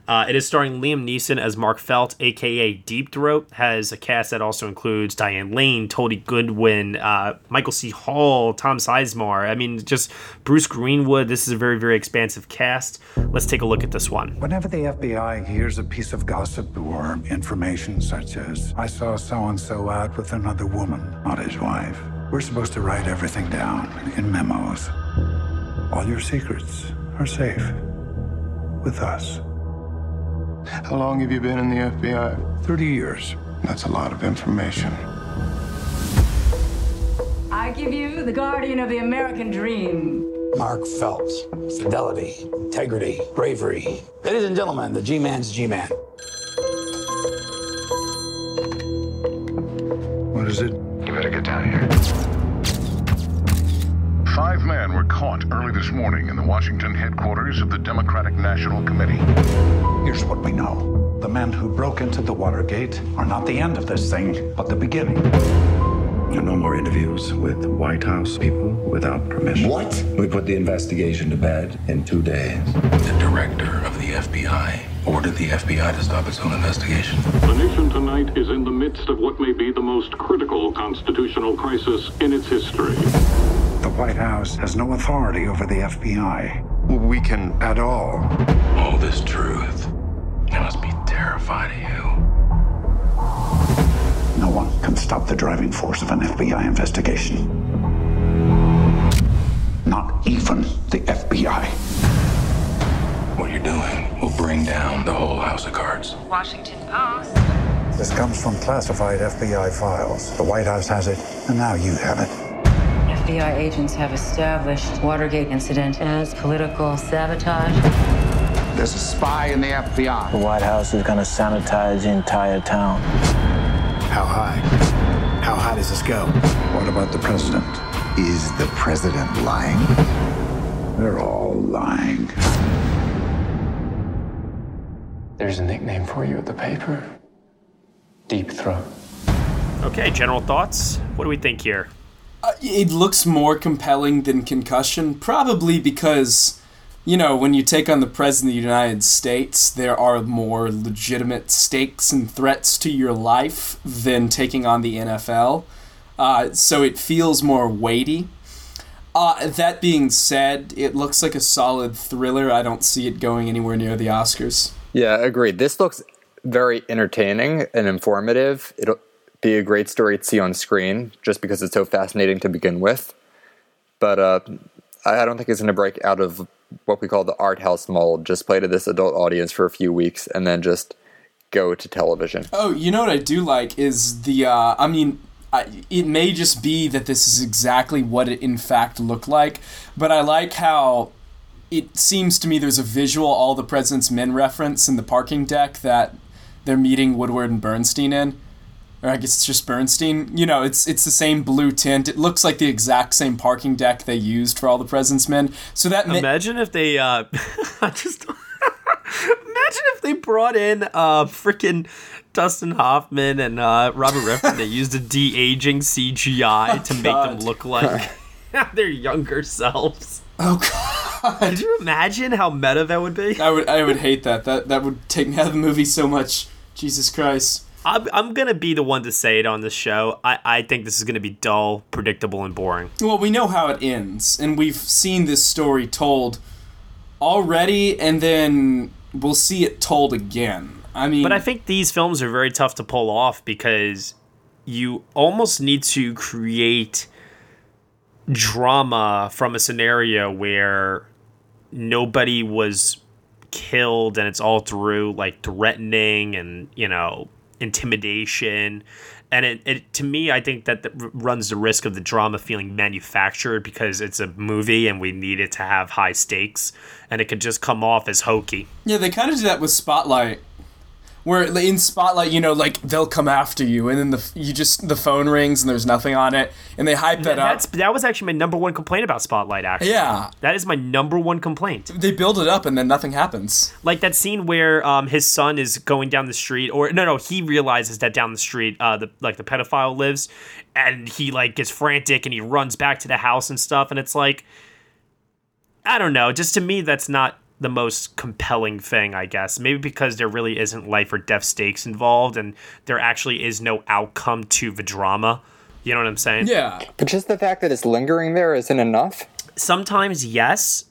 Uh, it is starring Liam Neeson as Mark Felt, aka Deep Throat. Has a cast that also includes Diane Lane, Tony Goldwyn, uh, Michael C. Hall, Tom Sizemore. I mean, just Bruce Greenwood. This is a very, very expansive cast. Let's take a look at this one. Whenever the FBI hears a piece of gossip or information such as, I saw so and so out with another woman, not his wife, we're supposed to write everything down in memos. All your secrets are safe with us. How long have you been in the FBI? 30 years. That's a lot of information. I give you the guardian of the American dream. Mark Felt. Fidelity, integrity, bravery. Ladies and gentlemen, the G Man's G Man. What is it? You better get down here. Five men were caught early this morning in the Washington headquarters of the Democratic National Committee. Here's what we know. The men who broke into the Watergate are not the end of this thing, but the beginning. No more interviews with White House people without permission. What? We put the investigation to bed in two days. The director of the FBI ordered the FBI to stop its own investigation. The nation tonight is in the midst of what may be the most critical constitutional crisis in its history. The White House has no authority over the FBI. We can. At all. All this truth, it must be terrifying to you. No one can stop the driving force of an FBI investigation. Not even the FBI. What you're doing will bring down the whole house of cards. Washington Post. This comes from classified FBI files. The White House has it, and now you have it. FBI agents have established Watergate incident as political sabotage. There's a spy in the FBI. The White House is going to sanitize the entire town. How high? How high does this go? What about the president? Is the president lying? They're all lying. There's a nickname for you at the paper Deep Throat. Okay, general thoughts. What do we think here? Uh, it looks more compelling than Concussion, probably because, you know, when you take on the President of the United States, there are more legitimate stakes and threats to your life than taking on the NFL. Uh, so it feels more weighty. Uh, that being said, it looks like a solid thriller. I don't see it going anywhere near the Oscars. Yeah, agreed. This looks very entertaining and informative. It'll be a great story to see on screen just because it's so fascinating to begin with. But uh, I don't think it's going to break out of what we call the art house mold, just play to this adult audience for a few weeks and then just go to television. Oh, you know what I do like is the, uh, I mean, I, it may just be that this is exactly what it in fact looked like, but I like how it seems to me there's a visual all the President's Men reference in the parking deck that they're meeting Woodward and Bernstein in. Or I guess it's just Bernstein. You know, it's it's the same blue tint. It looks like the exact same parking deck they used for all the President's Men. So that ma- imagine if they uh just imagine if they brought in uh freaking Dustin Hoffman and uh, Robert Redford. they used a de aging CGI to Oh, make God. them look like their younger selves. Oh God! Could you imagine how meta that would be? I would I would hate that. That that would take me out of the movie so much. Jesus Christ. I'm, I'm gonna be the one to say it on this show. I, I think this is gonna be dull, predictable, and boring. Well, we know how it ends, and we've seen this story told already, and then we'll see it told again. I mean, But I think these films are very tough to pull off because you almost need to create drama from a scenario where nobody was killed and it's all through like threatening and you know intimidation. And it, it to me i think that, that runs the risk of the drama feeling manufactured because it's a movie and we need it to have high stakes. And it could just come off as hokey. Yeah, they kind of do that with Spotlight, where in Spotlight, you know, like they'll come after you, and then the you just the phone rings and there's nothing on it, and they hype that That's up. that was actually my number one complaint about Spotlight. Actually, Yeah. that is my number one complaint. They build it up, and then nothing happens. Like that scene where um, his son is going down the street, or no, no, he realizes that down the street, uh, the like the pedophile lives, and he like gets frantic and he runs back to the house and stuff, and it's like, I don't know, just to me, that's not the most compelling thing, I guess. Maybe because there really isn't life or death stakes involved, and there actually is no outcome to the drama. You know what I'm saying? Yeah. But just the fact that it's lingering there isn't enough. Sometimes yes,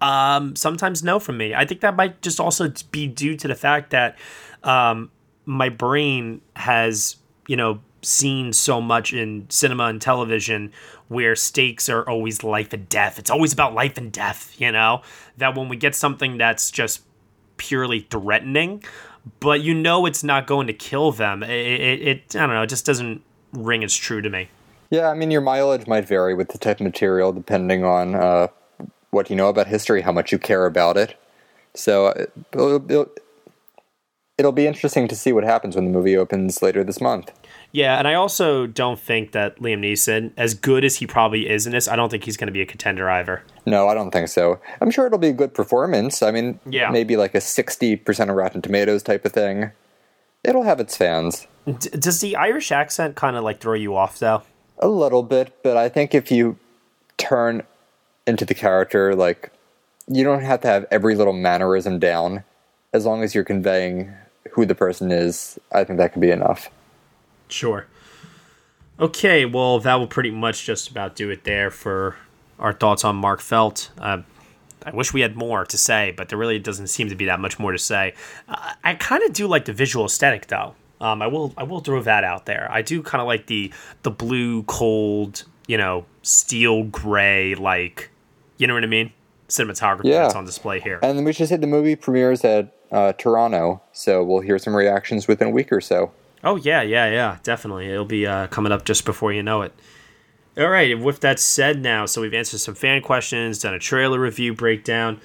um, sometimes no for me. I think that might just also be due to the fact that um, my brain has, you know, seen so much in cinema and television where stakes are always life and death. It's always about life and death, you know? That when we get something that's just purely threatening, but you know it's not going to kill them, it, it, it I don't know, it just doesn't ring as true to me. Yeah, I mean, your mileage might vary with the type of material depending on uh, what you know about history, how much you care about it. So uh, it'll, it'll, it'll be interesting to see what happens when the movie opens later this month. Yeah, and I also don't think that Liam Neeson, as good as he probably is in this, I don't think he's going to be a contender either. No, I don't think so. I'm sure it'll be a good performance. I mean, Yeah. maybe like a 60% of Rotten Tomatoes type of thing. It'll have its fans. D- does the Irish accent kind of like throw you off though? A little bit, but I think if you turn into the character, like, you don't have to have every little mannerism down. As long as you're conveying who the person is, I think that could be enough. Sure. Okay, well, that will pretty much just about do it there for our thoughts on Mark Felt. Uh, I wish we had more to say, but there really doesn't seem to be that much more to say. Uh, I kind of do like the visual aesthetic, though. Um, I will I will throw that out there. I do kind of like the the blue, cold, you know, steel gray, like, you know what I mean? Cinematography Yeah. that's on display here. And then we should say the movie premieres at uh, Toronto, so we'll hear some reactions within a week or so. Oh yeah, yeah, yeah, definitely. It'll be uh, coming up just before you know it. All right. With that said, now, so we've answered some fan questions, done a trailer review breakdown.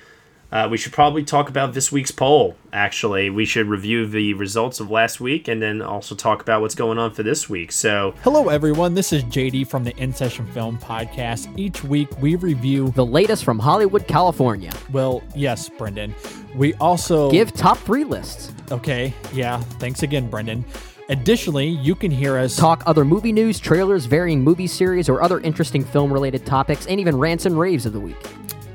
Uh, we should probably talk about this week's poll. Actually, we should review the results of last week and then also talk about what's going on for this week. So, Hello, everyone. This is JD from the In Session Film Podcast. Each week, we review the latest from Hollywood, California. Well, yes, Brendan. We also Give top three lists. Okay, yeah. Thanks again, Brendan. Additionally, you can hear us Talk other movie news, trailers, varying movie series, or other interesting film related topics, and even rants and raves of the week.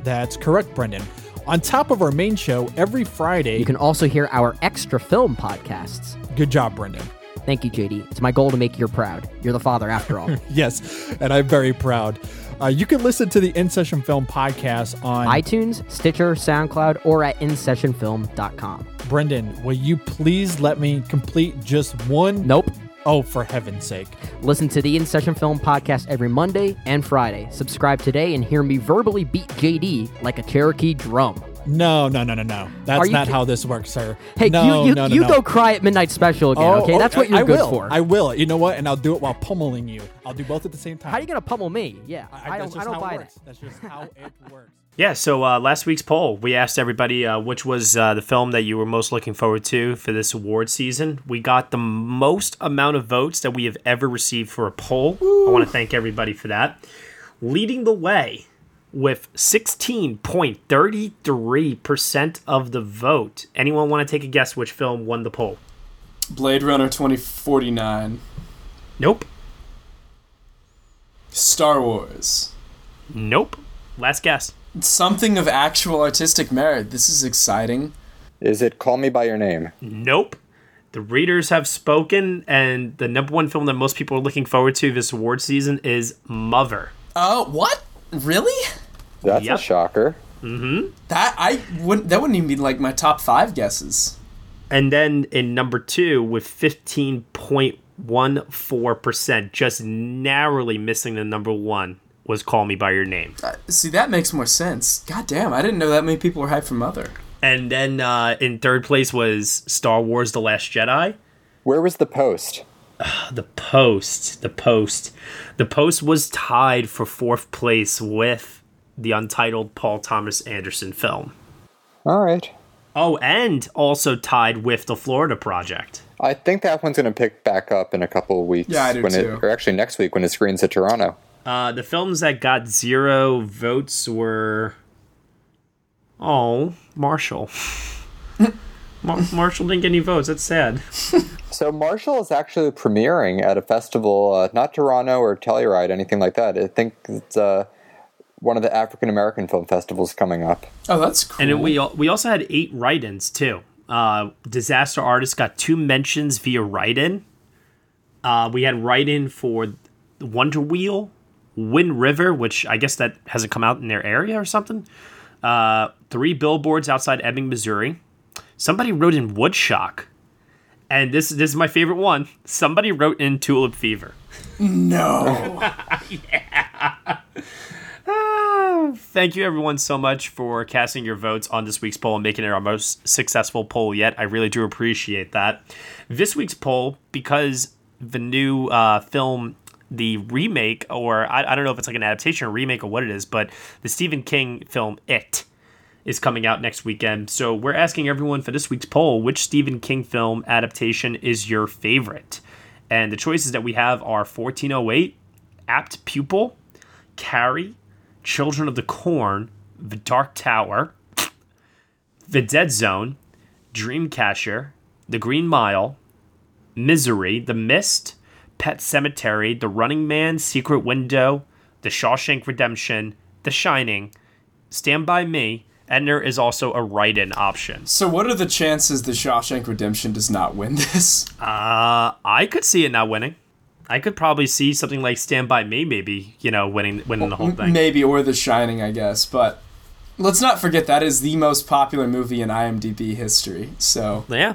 That's correct, Brendan. On top of our main show, every Friday. You can also hear our extra film podcasts. Good job, Brendan. Thank you, JD. It's my goal to make you proud. You're the father, after all. yes, and I'm very proud. Uh, you can listen to the In Session Film podcast on iTunes, Stitcher, SoundCloud, or at InSessionFilm.com. Brendan, will you please let me complete just one? Nope. Oh, for heaven's sake. Listen to the In Session Film podcast every Monday and Friday. Subscribe today and hear me verbally beat JD like a Cherokee drum. No, no, no, no, no. That's not ki- how this works, sir. Hey, no, you you, no, no, you no. go cry at Midnight Special again, oh, okay? That's oh, what you're I good will. for. I will. You know what? And I'll do it while pummeling you. I'll do both at the same time. How are you gonna pummel me? Yeah, I, that's don't, I don't buy it that. That's just how it works. Yeah, so uh, last week's poll, we asked everybody uh, which was uh, the film that you were most looking forward to for this award season. We got the most amount of votes that we have ever received for a poll. I want to thank everybody for that. Leading the way with 16.33% of the vote. Anyone want to take a guess which film won the poll? Blade Runner 2049. Nope. Star Wars. Nope. Last guess. Something of actual artistic merit. This is exciting. Is it Call Me By Your Name? Nope. The readers have spoken, and the number one film that most people are looking forward to this award season is Mother. Oh, what? Really? That's Yep. a shocker. Mm-hmm. That I wouldn't. That wouldn't even be like my top five guesses. And then in number two, with 15.14%, just narrowly missing the number one, was Call Me By Your Name. Uh, see, that makes more sense. God damn, I didn't know that many people were hyped for Mother. And then uh, in third place was Star Wars The Last Jedi. Where was the post? The Post. The Post. The Post was tied for fourth place with the untitled Paul Thomas Anderson film. All right. Oh, and also tied with the Florida Project. I think that one's going to pick back up in a couple of weeks. Yeah, I do when too. It, or actually next week when it screens at Toronto. Uh, the films that got zero votes were. Oh, Marshall. Mar- Marshall didn't get any votes. That's sad. So Marshall is actually premiering at a festival, uh, not Toronto or Telluride, anything like that. I think it's uh, one of the African American film festivals coming up. Oh, that's cool. And then we we also had eight write-ins too. Uh, Disaster Artist got two mentions via write-in. Uh, we had write-in for Wonder Wheel, Wind River, which I guess that hasn't come out in their area or something. Uh, three billboards outside Ebbing, Missouri. Somebody wrote in Woodshock, and this this is my favorite one. Somebody wrote in Tulip Fever. No. Ah, Thank you, everyone, so much for casting your votes on this week's poll and making it our most successful poll yet. I really do appreciate that. This week's poll, because the new uh, film, the remake, or I, I don't know if it's like an adaptation or remake or what it is, but the Stephen King film, It, is coming out next weekend. So we're asking everyone for this week's poll which Stephen King film adaptation is your favorite? And the choices that we have are 1408, Apt Pupil, Carrie, Children of the Corn, The Dark Tower, The Dead Zone, Dreamcatcher, The Green Mile, Misery, The Mist, Pet Sematary, The Running Man, Secret Window, The Shawshank Redemption, The Shining, Stand By Me, and there is also a write in option. So, what are the chances the Shawshank Redemption does not win this? Uh, I could see it not winning. I could probably see something like Stand By Me, maybe, you know, winning winning the whole thing. Maybe, or The Shining, I guess. But let's not forget that is the most popular movie in IMDb history. So, Yeah.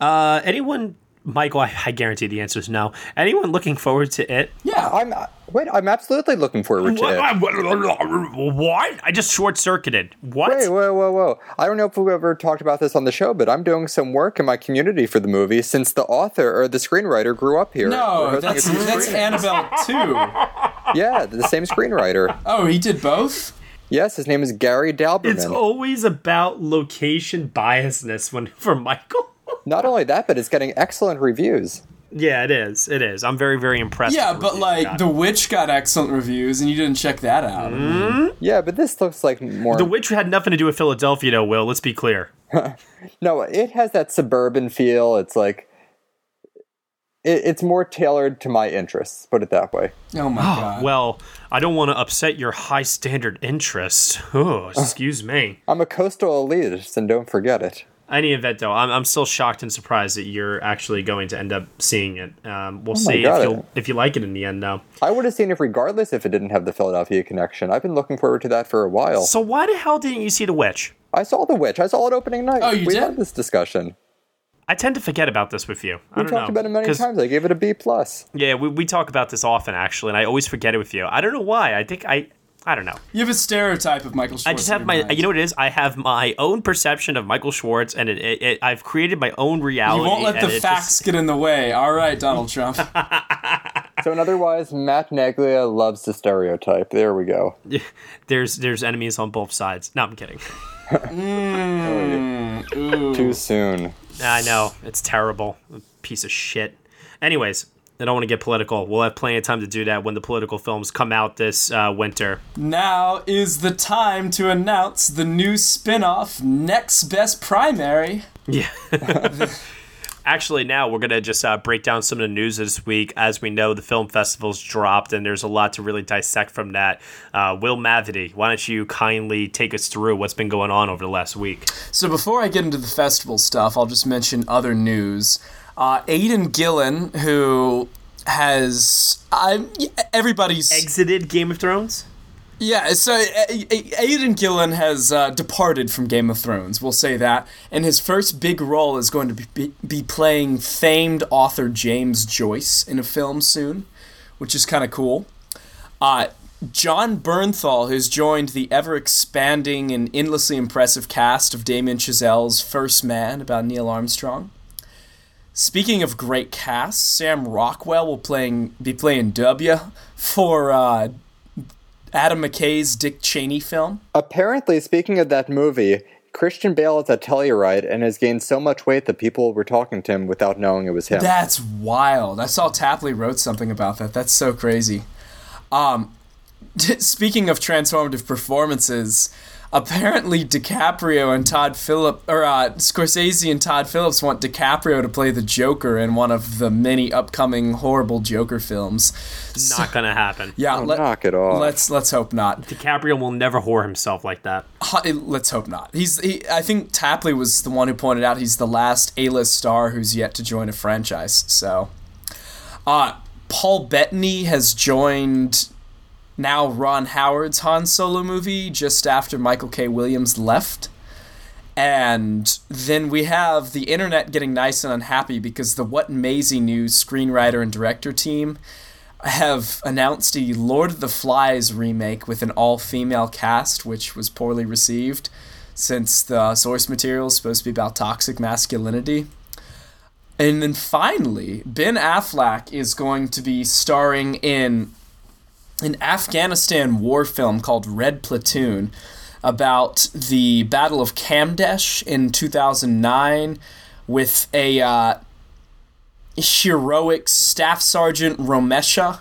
Uh, anyone, Michael, I, I guarantee the answer is no. Anyone looking forward to it? yeah. I'm wait. I'm absolutely looking forward to it. What? I just short circuited. What? Wait, whoa, whoa, whoa! I don't know if we've ever talked about this on the show, but I'm doing some work in my community for the movie since the author or the screenwriter grew up here. No, that's, that's. Annabelle too. Yeah, the same screenwriter. Oh, he did both? Yes, his name is Gary Dauberman. It's always about location biasness when for Michael. Not only that, but it's getting excellent reviews. Yeah, it is. It is. I'm very, very impressed. Yeah, but like, got. The Witch got excellent reviews, and you didn't check that out. Mm-hmm. Yeah, but this looks like more. The Witch had nothing to do with Philadelphia, though. Will let's be clear. no, it has that suburban feel. It's like it, it's more tailored to my interests. Put it that way. Oh my god. Well, I don't want to upset your high standard interests. Oh, excuse me. I'm a coastal elitist, and don't forget it. Any event, though, I'm, I'm still shocked and surprised that you're actually going to end up seeing it. Um, we'll Oh see God. if you if you like it in the end, though. I would have seen it regardless if it didn't have the Philadelphia connection. I've been looking forward to that for a while. So why the hell didn't you see The Witch? I saw The Witch. I saw it opening night. Oh, you we did? had this discussion. I tend to forget about this with you. I We don't talked know. about it many 'Cause- times. I gave it a B plus. Yeah, we, we talk about this often, actually, and I always forget it with you. I don't know why. I think I I don't know. You have a stereotype of Michael Schwartz. I just have my, mind. you know what it is? I have my own perception of Michael Schwartz, and it, it, it, I've created my own reality. You won't let the facts just- get in the way. All right, Donald Trump. So, in other words, Matt Neglia loves to stereotype. There we go. there's there's enemies on both sides. No, I'm kidding. Mm, Too soon. I know it's terrible, A piece of shit. Anyways, I don't want to get political. We'll have plenty of time to do that when the political films come out this uh, winter. now is the time to announce the new spin-off, Next Best Primary. Yeah. Actually, now we're gonna just uh, break down some of the news this week. As we know, the film festivals dropped, and there's a lot to really dissect from that. Uh, Will Mavity, why don't you kindly take us through what's been going on over the last week? So before I get into the festival stuff, I'll just mention other news. Uh, Aidan Gillen, who has everybody's exited Game of Thrones. Yeah, so Aidan Gillen has uh, departed from Game of Thrones. We'll say that, and his first big role is going to be, be, be playing famed author James Joyce in a film soon, which is kind of cool. Uh, Jon Bernthal has joined the ever expanding and endlessly impressive cast of Damien Chazelle's First Man about Neil Armstrong. Speaking of great casts, Sam Rockwell will playing be playing W for uh, Adam McKay's Dick Cheney film. Apparently, speaking of that movie, Christian Bale is a Telluride and has gained so much weight that people were talking to him without knowing it was him. That's wild. I saw Tapley wrote something about that. That's so crazy. Um, speaking of transformative performances, apparently DiCaprio and Todd Phillips, or uh, Scorsese and Todd Phillips want DiCaprio to play the Joker in one of the many upcoming horrible Joker films. Not gonna happen. Yeah, Oh, let, knock it off. Let's let's hope not. DiCaprio will never whore himself like that. Let's hope not. He's. He, I think Tapley was the one who pointed out he's the last A-list star who's yet to join a franchise. So, uh, Paul Bettany has joined now Ron Howard's Han Solo movie just after Michael K. Williams left. And then we have the internet getting nice and unhappy because the What Maisie Knew's screenwriter and director team have announced a Lord of the Flies remake with an all female cast, which was poorly received since the source material is supposed to be about toxic masculinity. And then finally, Ben Affleck is going to be starring in an Afghanistan war film called Red Platoon about the Battle of Kamdesh in 2009 with a uh, heroic Staff Sergeant Romesha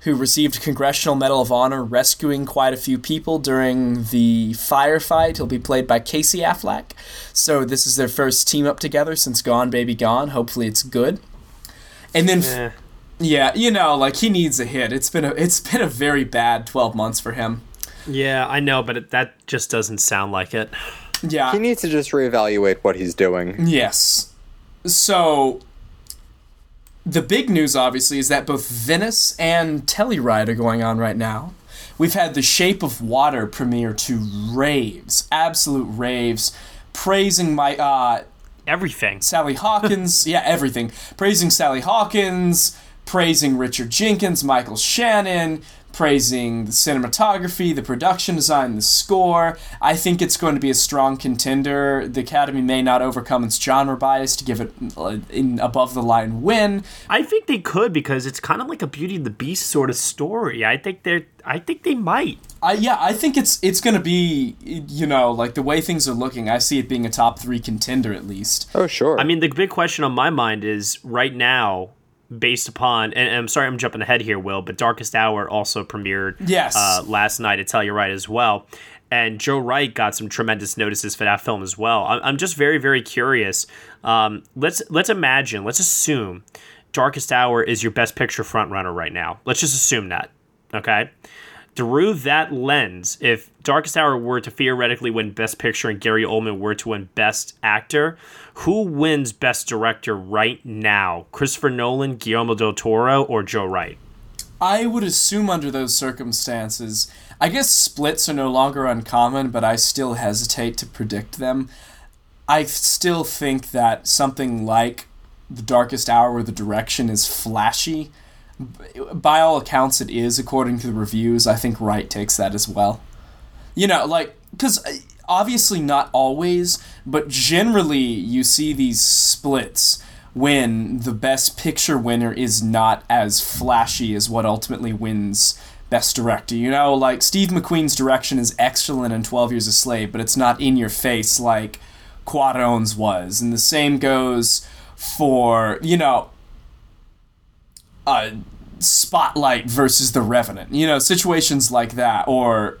who received Congressional Medal of Honor rescuing quite a few people during the firefight. He'll be played by Casey Affleck. So this is their first team up together since Gone Baby Gone. Hopefully it's good. And then Eh. Yeah, you know, like he needs a hit. It's been a it's been a very bad 12 months for him. Yeah, I know, but it, that just doesn't sound like it. Yeah. He needs to just reevaluate what he's doing. Yes. So the big news obviously is that both Venice and Telluride are going on right now. We've had The Shape of Water premiere to raves, absolute raves, praising my uh everything. Sally Hawkins, yeah, everything. Praising Sally Hawkins, praising Richard Jenkins, Michael Shannon, praising the cinematography, the production design, the score. I think it's going to be a strong contender. The Academy may not overcome its genre bias to give it uh, an above the line win. I think they could because it's kind of like a Beauty and the Beast sort of story. I think they're. I think they might. I yeah, I think it's it's going to be you know like the way things are looking. I see it being a top three contender at least. Oh sure. I mean, the big question on my mind is right now, based upon, and, and I'm sorry I'm jumping ahead here, Will, but Darkest Hour also premiered Yes. uh, last night at Telluride as well. And Joe Wright got some tremendous notices for that film as well. I'm, I'm just very, very curious. Um, let's let's imagine, let's assume Darkest Hour is your best picture frontrunner right now. Let's just assume that, okay? Through that lens, if Darkest Hour were to theoretically win Best Picture and Gary Oldman were to win Best Actor, who wins Best Director right now? Christopher Nolan, Guillermo del Toro, or Joe Wright? I would assume under those circumstances, I guess splits are no longer uncommon, but I still hesitate to predict them. I still think that something like The Darkest Hour, where the direction is flashy, by all accounts it is, according to the reviews. I think Wright takes that as well. You know, like, because uh, obviously not always, but generally you see these splits when the best picture winner is not as flashy as what ultimately wins best director. You know, like Steve McQueen's direction is excellent in 12 Years a Slave, but it's not in your face like Cuarón's was. And the same goes for, you know, uh, Spotlight versus The Revenant. You know, situations like that. Or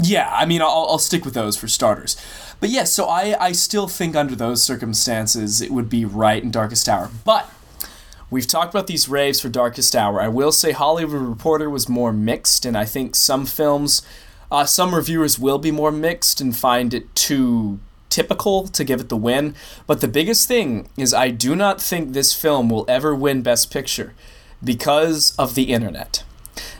yeah, I mean, I'll, I'll stick with those for starters. But yeah, so I, I still think under those circumstances it would be right in Darkest Hour. But we've talked about these raves for Darkest Hour. I will say Hollywood Reporter was more mixed, and I think some films, uh, some reviewers will be more mixed and find it too typical to give it the win. But the biggest thing is I do not think this film will ever win Best Picture because of the internet.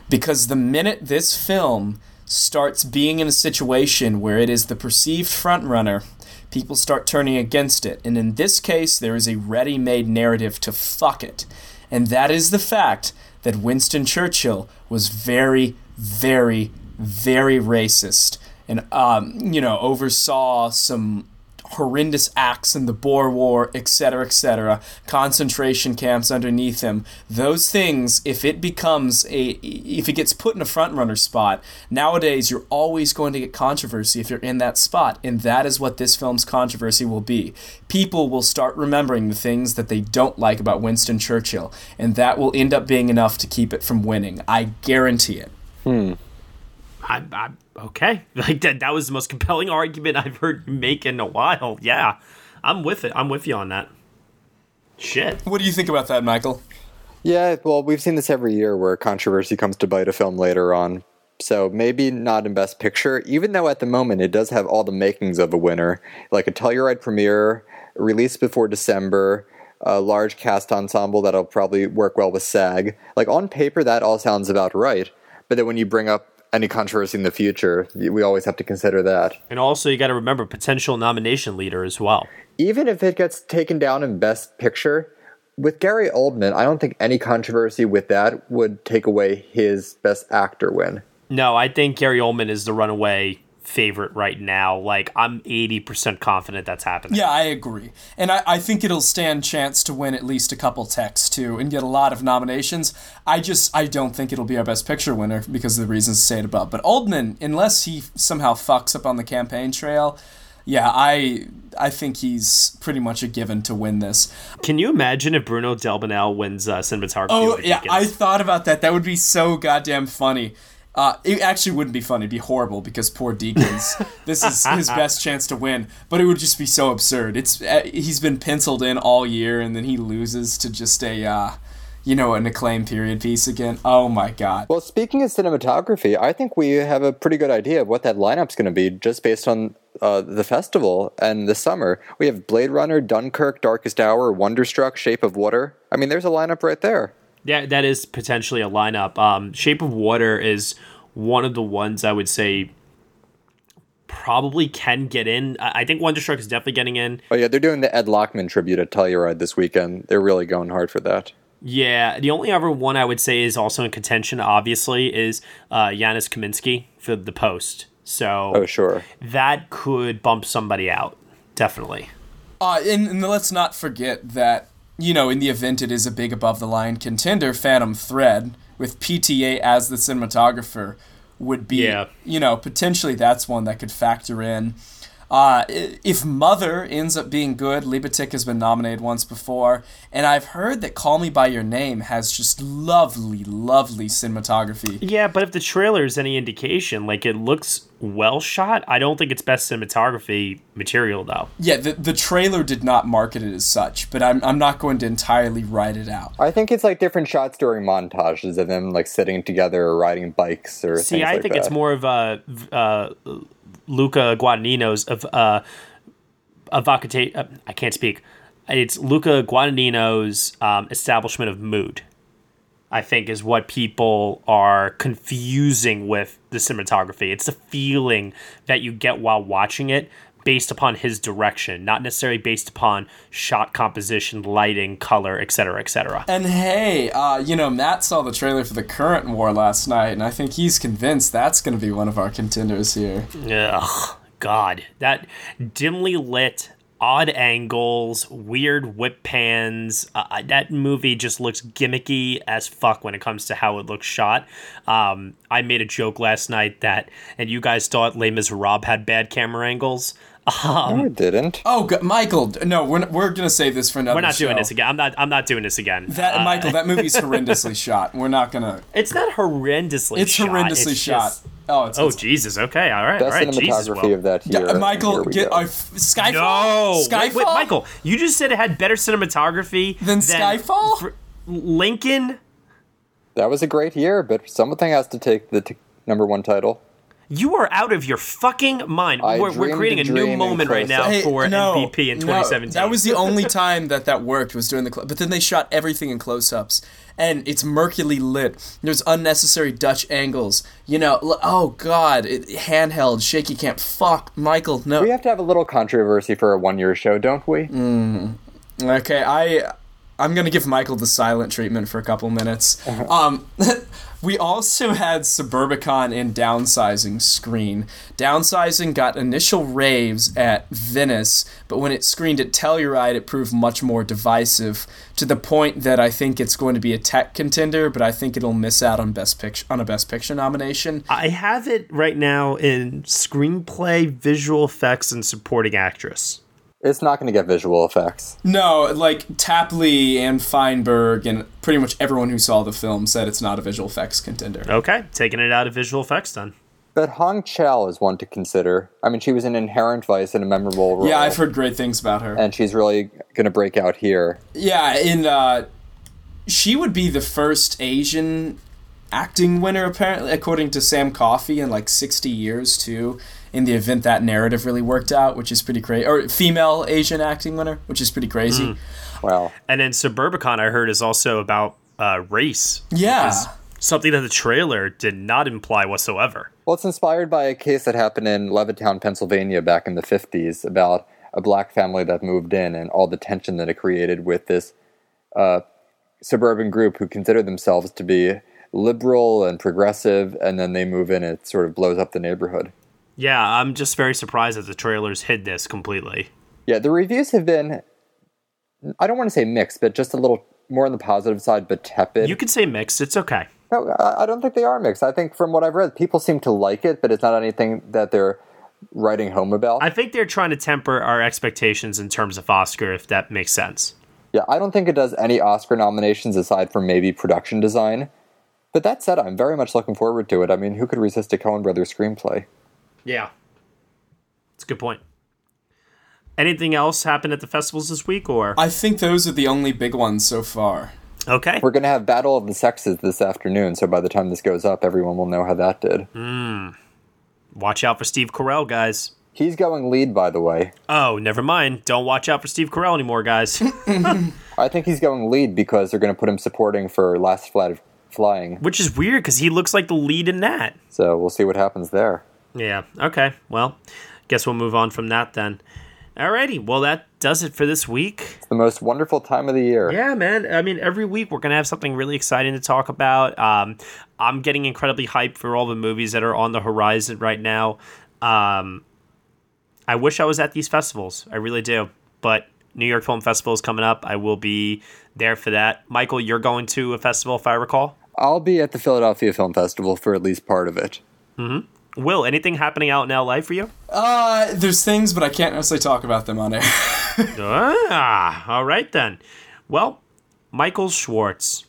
Because the minute this film starts being in a situation where it is the perceived frontrunner, people start turning against it. And in this case, there is a ready made narrative to fuck it. And that is the fact that Winston Churchill was very, very, very racist and, um, you know, oversaw some horrendous acts in the Boer War, etc., etc., concentration camps underneath him. Those things, if it becomes a, if it gets put in a front runner spot, nowadays you're always going to get controversy if you're in that spot, and that is what this film's controversy will be. People will start remembering the things that they don't like about Winston Churchill, and that will end up being enough to keep it from winning. I guarantee it. Hmm. I, I okay, like that. That was the most compelling argument I've heard you make in a while. Yeah, I'm with it. I'm with you on that. Shit. What do you think about that, Michael? Yeah, well, we've seen this every year where controversy comes to bite a film later on. So maybe not in Best Picture, even though at the moment it does have all the makings of a winner, like a Telluride premiere, released before December, a large cast ensemble that'll probably work well with SAG. Like on paper, that all sounds about right. But then when you bring up any controversy in the future, we always have to consider that. And also, you got to remember potential nomination leader as well. Even if it gets taken down in Best Picture, with Gary Oldman, I don't think any controversy with that would take away his Best Actor win. No, I think Gary Oldman is the runaway favorite right now. Like I'm 80% confident that's happening. Yeah, I agree. And I, I think it'll stand chance to win at least a couple techs too and get a lot of nominations. I just I don't think it'll be our best picture winner because of the reasons stated above. But Oldman, unless he somehow fucks up on the campaign trail, yeah, I I think he's pretty much a given to win this. Can you imagine if Bruno Delbonnel wins uh, cinematography? Oh yeah, I thought about that. That would be so goddamn funny. Uh, it actually wouldn't be funny; it'd be horrible because poor Deakins. this is his best chance to win, but it would just be so absurd. It's uh, he's been penciled in all year, and then he loses to just a, uh, you know, an acclaimed period piece again. Oh my god! Well, speaking of cinematography, I think we have a pretty good idea of what that lineup's going to be just based on uh, the festival and the summer. We have Blade Runner, Dunkirk, Darkest Hour, Wonderstruck, Shape of Water. I mean, there's a lineup right there. Yeah, that is potentially a lineup. Um, Shape of Water is one of the ones I would say probably can get in. I think Wonderstruck is definitely getting in. Oh yeah, they're doing the Ed Lachman tribute at Telluride this weekend. They're really going hard for that. Yeah, the only other one I would say is also in contention, obviously, is uh, Janusz Kaminski for the Post. So, oh sure, that could bump somebody out, definitely. Uh, and, and let's not forget that you know, in the event it is a big above the line contender, Phantom Thread with PTA as the cinematographer would be, yeah. you know, potentially that's one that could factor in. Uh, if Mother ends up being good, Libatique has been nominated once before, and I've heard that Call Me by Your Name has just lovely, lovely cinematography. Yeah, but if the trailer is any indication, like it looks well shot. I don't think it's best cinematography material though. Yeah, the the trailer did not market it as such, but I'm I'm not going to entirely write it out. I think it's like different shots during montages of them like sitting together or riding bikes or See, I like think that. it's more of a uh, Luca Guadagnino's of uh Avocate, uh, I can't speak. It's Luca Guadagnino's um, establishment of mood. I think is what people are confusing with the cinematography. It's the feeling that you get while watching it based upon his direction, not necessarily based upon shot composition, lighting, color, etc., etc. And hey, uh, you know, Matt saw the trailer for the current war last night, and I think he's convinced that's going to be one of our contenders here. Ugh, God, that dimly lit odd angles, weird whip pans. Uh, that movie just looks gimmicky as fuck when it comes to how it looks shot. Um, I made a joke last night that, and you guys thought Les Miserables had bad camera angles. Um, no, it didn't. Oh, God, Michael, no, we're, we're gonna save this for another. We're not show. doing this again. I'm not. I'm not doing this again. That uh, Michael, that movie's horrendously shot. We're not gonna. It's not horrendously. It's shot. horrendously it's shot. Just, oh, it's, oh it's, Jesus. Okay. all right, all right. cinematography Jesus, well. of that year. Yeah, Michael, get go. uh, Skyfall. No, Skyfall. Wait, wait, Michael, you just said it had better cinematography than, Skyfall. Fr- Lincoln. That was a great year, but something has to take the t- number one title. You are out of your fucking mind. We're, we're creating a new moment right now Hey, for no, MVP in no, 2017. that was the only time that that worked was during the. Cl- but then they shot everything in close-ups, and it's murkily lit. There's unnecessary Dutch angles. You know, oh god, it, handheld, shaky cam. Fuck, Michael, no. We have to have a little controversy for a one-year show, don't we? Mm. Okay, I I'm gonna give Michael the silent treatment for a couple minutes. Uh-huh. Um, we also had Suburbicon and Downsizing screen. Downsizing got initial raves at Venice, but when it screened at Telluride, it proved much more divisive to the point that I think it's going to be a tech contender, but I think it'll miss out on best picture on a best picture nomination. I have it right now in screenplay, visual effects, and supporting actress. It's not going to get visual effects. No, like Tapley and Feinberg and pretty much everyone who saw the film said it's not a visual effects contender. Okay, taking it out of visual effects then. But Hong Chau is one to consider. I mean, she was an Inherent Vice in a memorable role. Yeah, I've heard great things about her. And she's really going to break out here. Yeah, in uh, she would be the first Asian acting winner apparently, according to Sam Coffey, in like sixty years too. In the event that narrative really worked out, which is pretty crazy, or female Asian acting winner, which is pretty crazy. Mm. Wow. And then Suburbicon, I heard, is also about uh, race. Yeah. Something that the trailer did not imply whatsoever. Well, it's inspired by a case that happened in Levittown, Pennsylvania back in the 50s about a black family that moved in and all the tension that it created with this uh, suburban group who consider themselves to be liberal and progressive, and then they move in and it sort of blows up the neighborhood. Yeah, I'm just very surprised that the trailers hid this completely. Yeah, the reviews have been, I don't want to say mixed, but just a little more on the positive side, but tepid. You could say mixed, it's okay. No, I don't think they are mixed. I think from what I've read, people seem to like it, but it's not anything that they're writing home about. I think they're trying to temper our expectations in terms of Oscar, if that makes sense. Yeah, I don't think it does any Oscar nominations aside from maybe production design. But that said, I'm very much looking forward to it. I mean, who could resist a Coen Brothers screenplay? Yeah. It's a good point. Anything else happened at the festivals this week, or? I think those are the only big ones so far. Okay. We're going to have Battle of the Sexes this afternoon, so by the time this goes up, everyone will know how that did. Mm. Watch out for Steve Carell, guys. He's going lead, by the way. Oh, never mind. Don't watch out for Steve Carell anymore, guys. I think he's going lead because they're going to put him supporting for Last Flag Flying. Which is weird because he looks like the lead in that. So we'll see what happens there. Yeah. Okay. Well, guess we'll move on from that then. Alrighty. Well, that does it for this week. It's the most wonderful time of the year. Yeah, man. I mean, every week we're gonna have something really exciting to talk about. Um, I'm getting incredibly hyped for all the movies that are on the horizon right now. Um, I wish I was at these festivals. I really do. But New York Film Festival is coming up. I will be there for that. Michael, you're going to a festival, if I recall. I'll be at the Philadelphia Film Festival for at least part of it. Mm-hmm. Will, anything happening out in LA for you? Uh, there's things, but I can't necessarily talk about them on air. ah, all right then. Well, Michael Schwartz.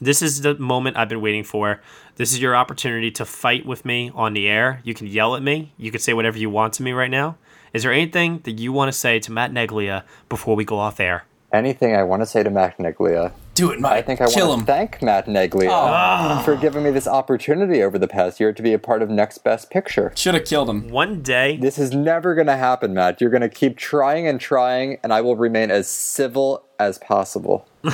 This is the moment I've been waiting for. This is your opportunity to fight with me on the air. You can yell at me. You can say whatever you want to me right now. Is there anything that you want to say to Matt Neglia before we go off air? Anything I want to say to Matt Neglia? Do it, Mike. I think I Kill want him. to thank Matt Neglia Oh. for giving me this opportunity over the past year to be a part of Next Best Picture. Should have killed him. One day. This is never going to happen, Matt. You're going to keep trying and trying, and I will remain as civil as possible.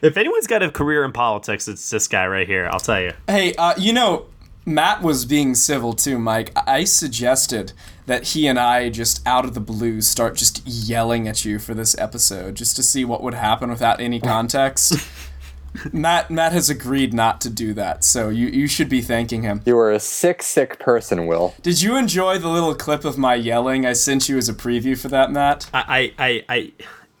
If anyone's got a career in politics, it's this guy right here. I'll tell you. Hey, uh, you know, Matt was being civil too, Mike. I suggested that he and I just out of the blue start just yelling at you for this episode just to see what would happen without any context. Matt Matt has agreed not to do that, so you, you should be thanking him. You are a sick, sick person, Will. Did you enjoy the little clip of my yelling I sent you as a preview for that, Matt? I I I I,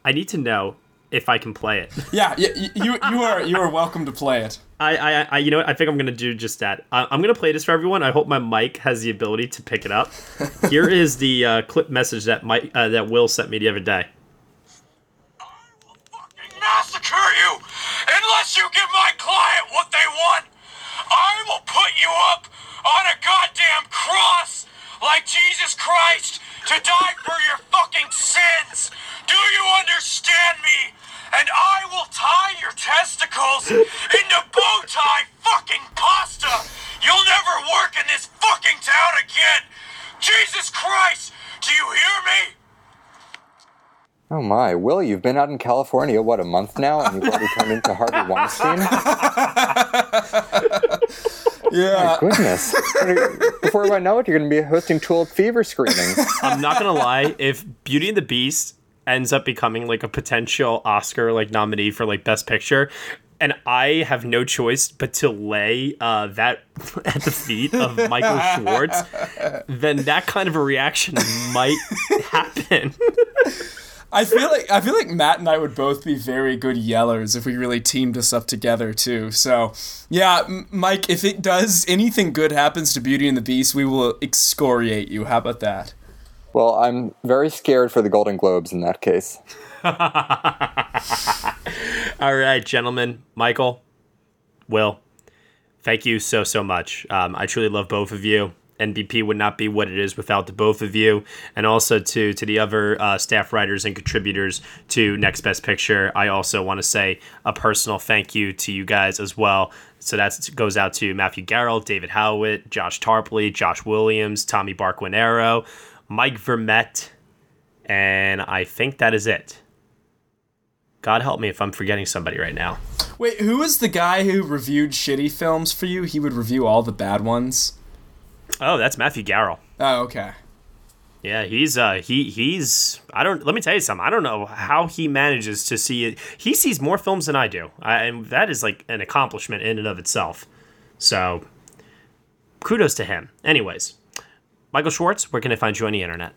I need to know if I can play it. Yeah, y- you you are you are welcome to play it. I, I, I, you know what? I think I'm gonna do just that. I, I'm gonna play this for everyone. I hope my mic has the ability to pick it up. Here is the uh, clip message that Mike, uh, that Will sent me the other day. I will fucking massacre you unless you give my client what they want. I will put you up on a goddamn cross like Jesus Christ to die for your fucking sins. Do you understand me? And I will tie your testicles into bow tie fucking pasta. You'll never work in this fucking town again. Jesus Christ, do you hear me? Oh my, Will, you've been out in California, what, a month now, and you've already turned into Harvey Weinstein? Yeah. My goodness. Before I know it, you're going to be hosting Tulip Fever screenings. I'm not gonna lie. If Beauty and the Beast ends up becoming like a potential Oscar like nominee for like Best Picture. And I have no choice but to lay uh, that at the feet of Michael Schwartz. then that kind of a reaction might happen. I feel like I feel like Matt and I would both be very good yellers if we really teamed us up together too. So, yeah, Mike, if it does anything good happens to Beauty and the Beast, we will excoriate you. How about that? Well, I'm very scared for the Golden Globes in that case. All right, gentlemen, Michael, Will, thank you so so much. Um, I truly love both of you. NBP would not be what it is without the both of you, and also to to the other uh, staff writers and contributors to Next Best Picture. I also want to say a personal thank you to you guys as well. So that goes out to Matthew Garrell, David Howitt, Josh Tarpley, Josh Williams, Tommy Barquinero, Mike Vermette, and I think that is it. God help me if I'm forgetting somebody right now. Wait, who was the guy who reviewed shitty films for you? He would review all the bad ones. Oh, that's Matthew Garrell. Oh, okay. Yeah, he's uh he he's I don't let me tell you something. I don't know how he manages to see it. He sees more films than I do. I, and that is like an accomplishment in and of itself. So, kudos to him. Anyways, Michael Schwartz, where can I find you on the internet?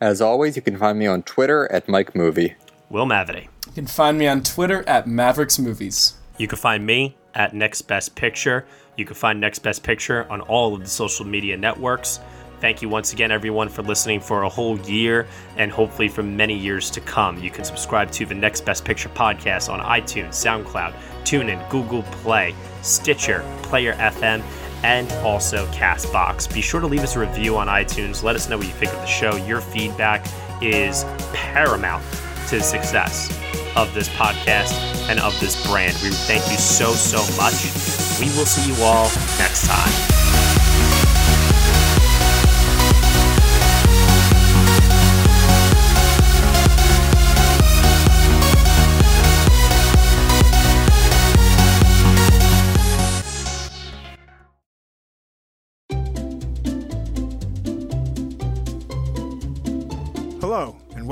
As always, you can find me on Twitter at Mike Movie. Will Mavity. You can find me on Twitter at Mavericks Movies. You can find me at Next Best Picture. You can find Next Best Picture on all of the social media networks. Thank you once again, everyone, for listening for a whole year and hopefully for many years to come. You can subscribe to the Next Best Picture podcast on iTunes, SoundCloud, TuneIn, Google Play, Stitcher, Player FM, and also Castbox. Be sure to leave us a review on iTunes. Let us know what you think of the show. Your feedback is paramount to success of this podcast and of this brand. We thank you so, so much. We will see you all next time.